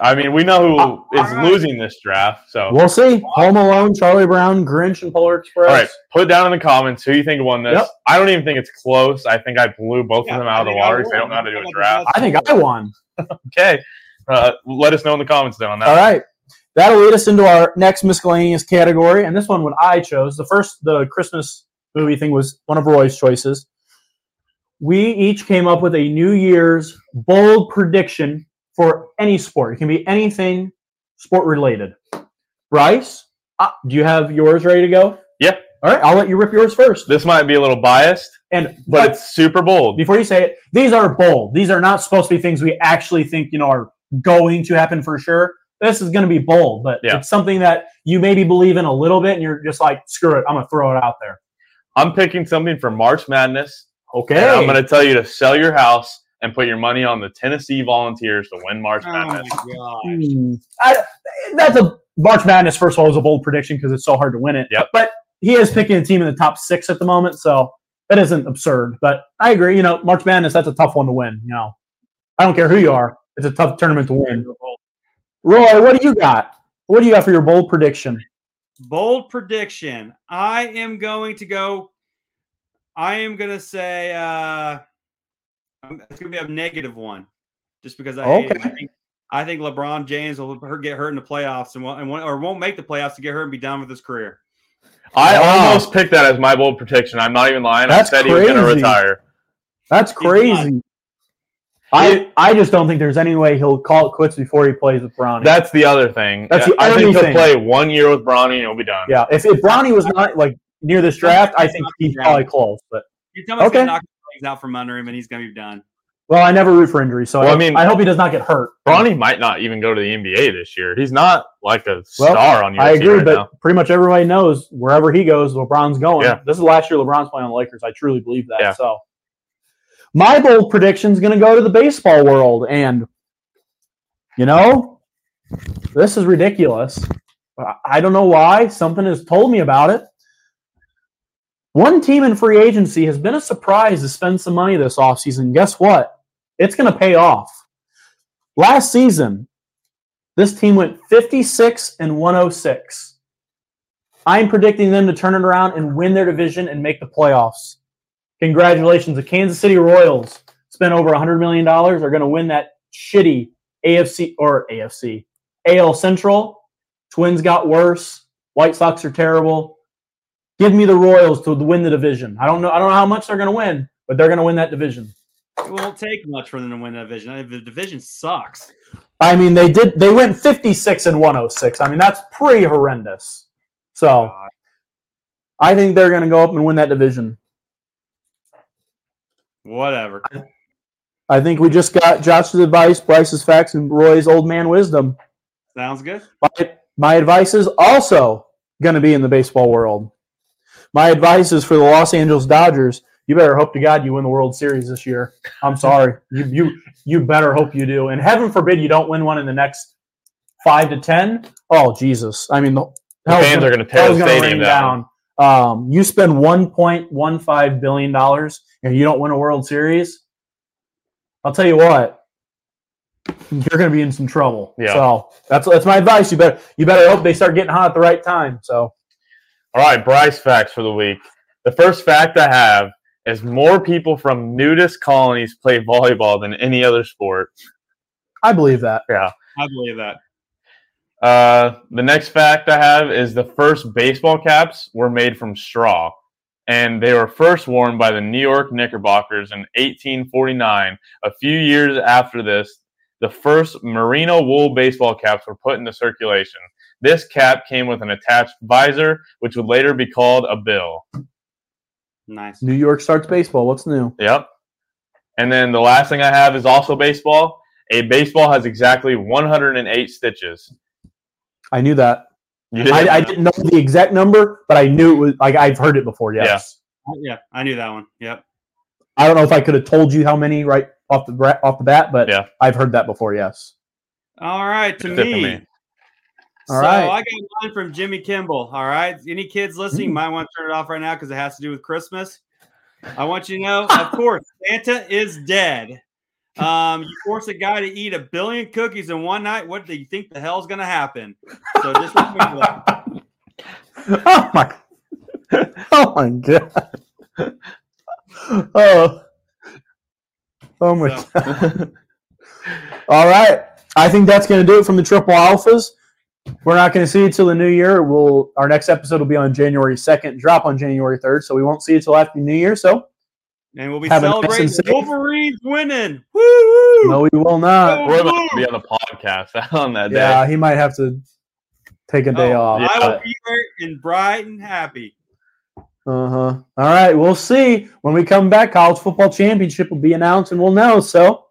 I mean, we know who Uh, is all right. losing this draft. So, We'll see. Home Alone, Charlie Brown, Grinch, and Polar Express. all right, put down in the comments who you think won this. Yep. I don't even think it's close. I think I blew both Yeah, of them I out of the water because they don't know how to do I'm a draft. I think I won. Okay, uh, let us know in the comments then on that. All right. That'll lead us into our next miscellaneous category. And this one, what I chose, the first, the Christmas movie thing was one of Roy's choices. We each came up with a New Year's bold prediction for any sport. It can be anything sport related. Bryce, uh, do you have yours ready to go? Yeah. All right, I'll let you rip yours first. This might be a little biased, And but it's super bold. before you say it, these are bold. These are not supposed to be things we actually think you know are going to happen for sure. This is going to be bold, but Yeah. it's something that you maybe believe in a little bit, and you're just like, screw it, I'm gonna throw it out there. I'm picking something for March Madness. Okay, And I'm going to tell you to sell your house and put your money on the Tennessee Volunteers to win March Oh my Madness. god. Hmm. I, that's a March Madness. First of all, is a bold prediction because it's so hard to win it. Yep. But he is picking a team in the top six at the moment, so that isn't absurd. But I agree. You know, March Madness that's a tough one to win. You know, I don't care who you are; it's a tough tournament to win. Roy, what do you got? What do you got for your bold prediction? Bold prediction. I am going to go. I am going to say uh, it's going to be a negative one, just because I, hate it. I Okay. think I think LeBron James will get hurt in the playoffs and won't, and won't, or won't make the playoffs to get hurt and be done with his career. I Wow. almost picked that as my bold prediction. I'm not even lying. That's I said he was going to crazy. retire. That's crazy. I I just don't think there's any way he'll call it quits before he plays with Bronny. That's the other thing. That's the I think he'll thing. play one year with Bronny and he'll be done. yeah. If, if Bronny was not like near this draft, I think he's probably close. But You tell me he's Okay. going to knock his legs out from under him and he's going to be done. well, I never root for injury, so Well, I, I mean- I hope he does not get hurt. Bronny might not even go to the NBA this year. He's not like a Well, star on USC I agree, right but now. pretty much everybody knows wherever he goes, LeBron's going. Yeah. This is last year LeBron's playing on the Lakers. I truly believe that. Yeah. So my bold prediction is going to go to the baseball world, and you know, this is ridiculous. I- don't know why. Something has told me about it. One team in free agency has been a surprise to spend some money this offseason. Guess what? It's going to pay off. Last season, this team went 56 and 106. I'm predicting them to turn it around and win their division and make the playoffs. Congratulations. The Kansas City Royals spent over $100 million. Are going to win that shitty AFC or AFC, AL Central. Twins got worse. White Sox are terrible. Give me the Royals to win the division. I don't know. I don't know how much they're going to win, but they're going to win that division. It won't take much for them to win that division. The division sucks. I mean, they did. They went 56 and 106. I mean, that's pretty horrendous. So God. I think they're going to go up and win that division. Whatever. I think we just got Josh's advice, Bryce's facts, and Roy's old man wisdom. Sounds good. My, my advice is also going to be in the baseball world. My advice is for the Los Angeles Dodgers. You better hope to God you win the World Series this year. I'm sorry. you you you better hope you do. And heaven forbid you don't win one in the next five to ten. Oh Jesus! I mean the, The hell's fans gonna- are going to tear hell's the stadium rain down. Um, you spend 1.15 billion dollars and you don't win a World Series. I'll tell you what, you're going to be in some trouble. Yeah. So that's that's my advice. You better you better hope they start getting hot at the right time. So All right, Bryce facts for the week. The first fact I have is more people from nudist colonies play volleyball than any other sport. I believe that. Yeah. I believe that. Uh, the next fact I have is the first baseball caps were made from straw, and they were first worn by the New York Knickerbockers in 1849. A few years after this, the first merino wool baseball caps were put into circulation. This cap came with an attached visor, which would later be called a bill. Nice. New York starts baseball. What's new? Yep. And then the last thing I have is also baseball. A baseball has exactly 108 stitches. I knew that. You didn't I, I didn't know the exact number, but I knew it was like I've heard it before. Yes. Yeah, I knew that one. Yep. I don't know if I could have told you how many right off the off the bat, but Yeah. I've heard that before. Yes. All right, to That's it me. for me. so All right. I got mine from Jimmy Kimmel. All right. Any kids listening Mm. might want to turn it off right now because it has to do with Christmas. I want you to know, of course, Santa is dead. Um, you force a guy to eat a billion cookies in one night. What do you think the hell's going to happen? So just remember that. oh my! Oh my god! Oh, oh my So- god! All right, I think that's going to do it from the triple alphas. we're not going to see you till the new year. We'll our next episode will be on January second, drop on January third, so we won't see you till after new year. So And we'll be Have a nice celebrating and Wolverines winning. Woo! no, we will not. We're going to be on the podcast on that day. Yeah, he might have to take a day Oh, off. Yeah. I will be there and bright and happy. Uh huh. All right, we'll see when we come back. College football championship will be announced, and we'll know. So,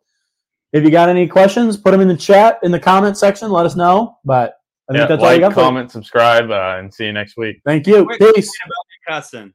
if you got any questions, put them in the chat in the comment section. Let us know. But I think Yeah, that's all you like, got. for- comment, subscribe, uh, and see you next week. Thank you. Quick- Peace. Cussing.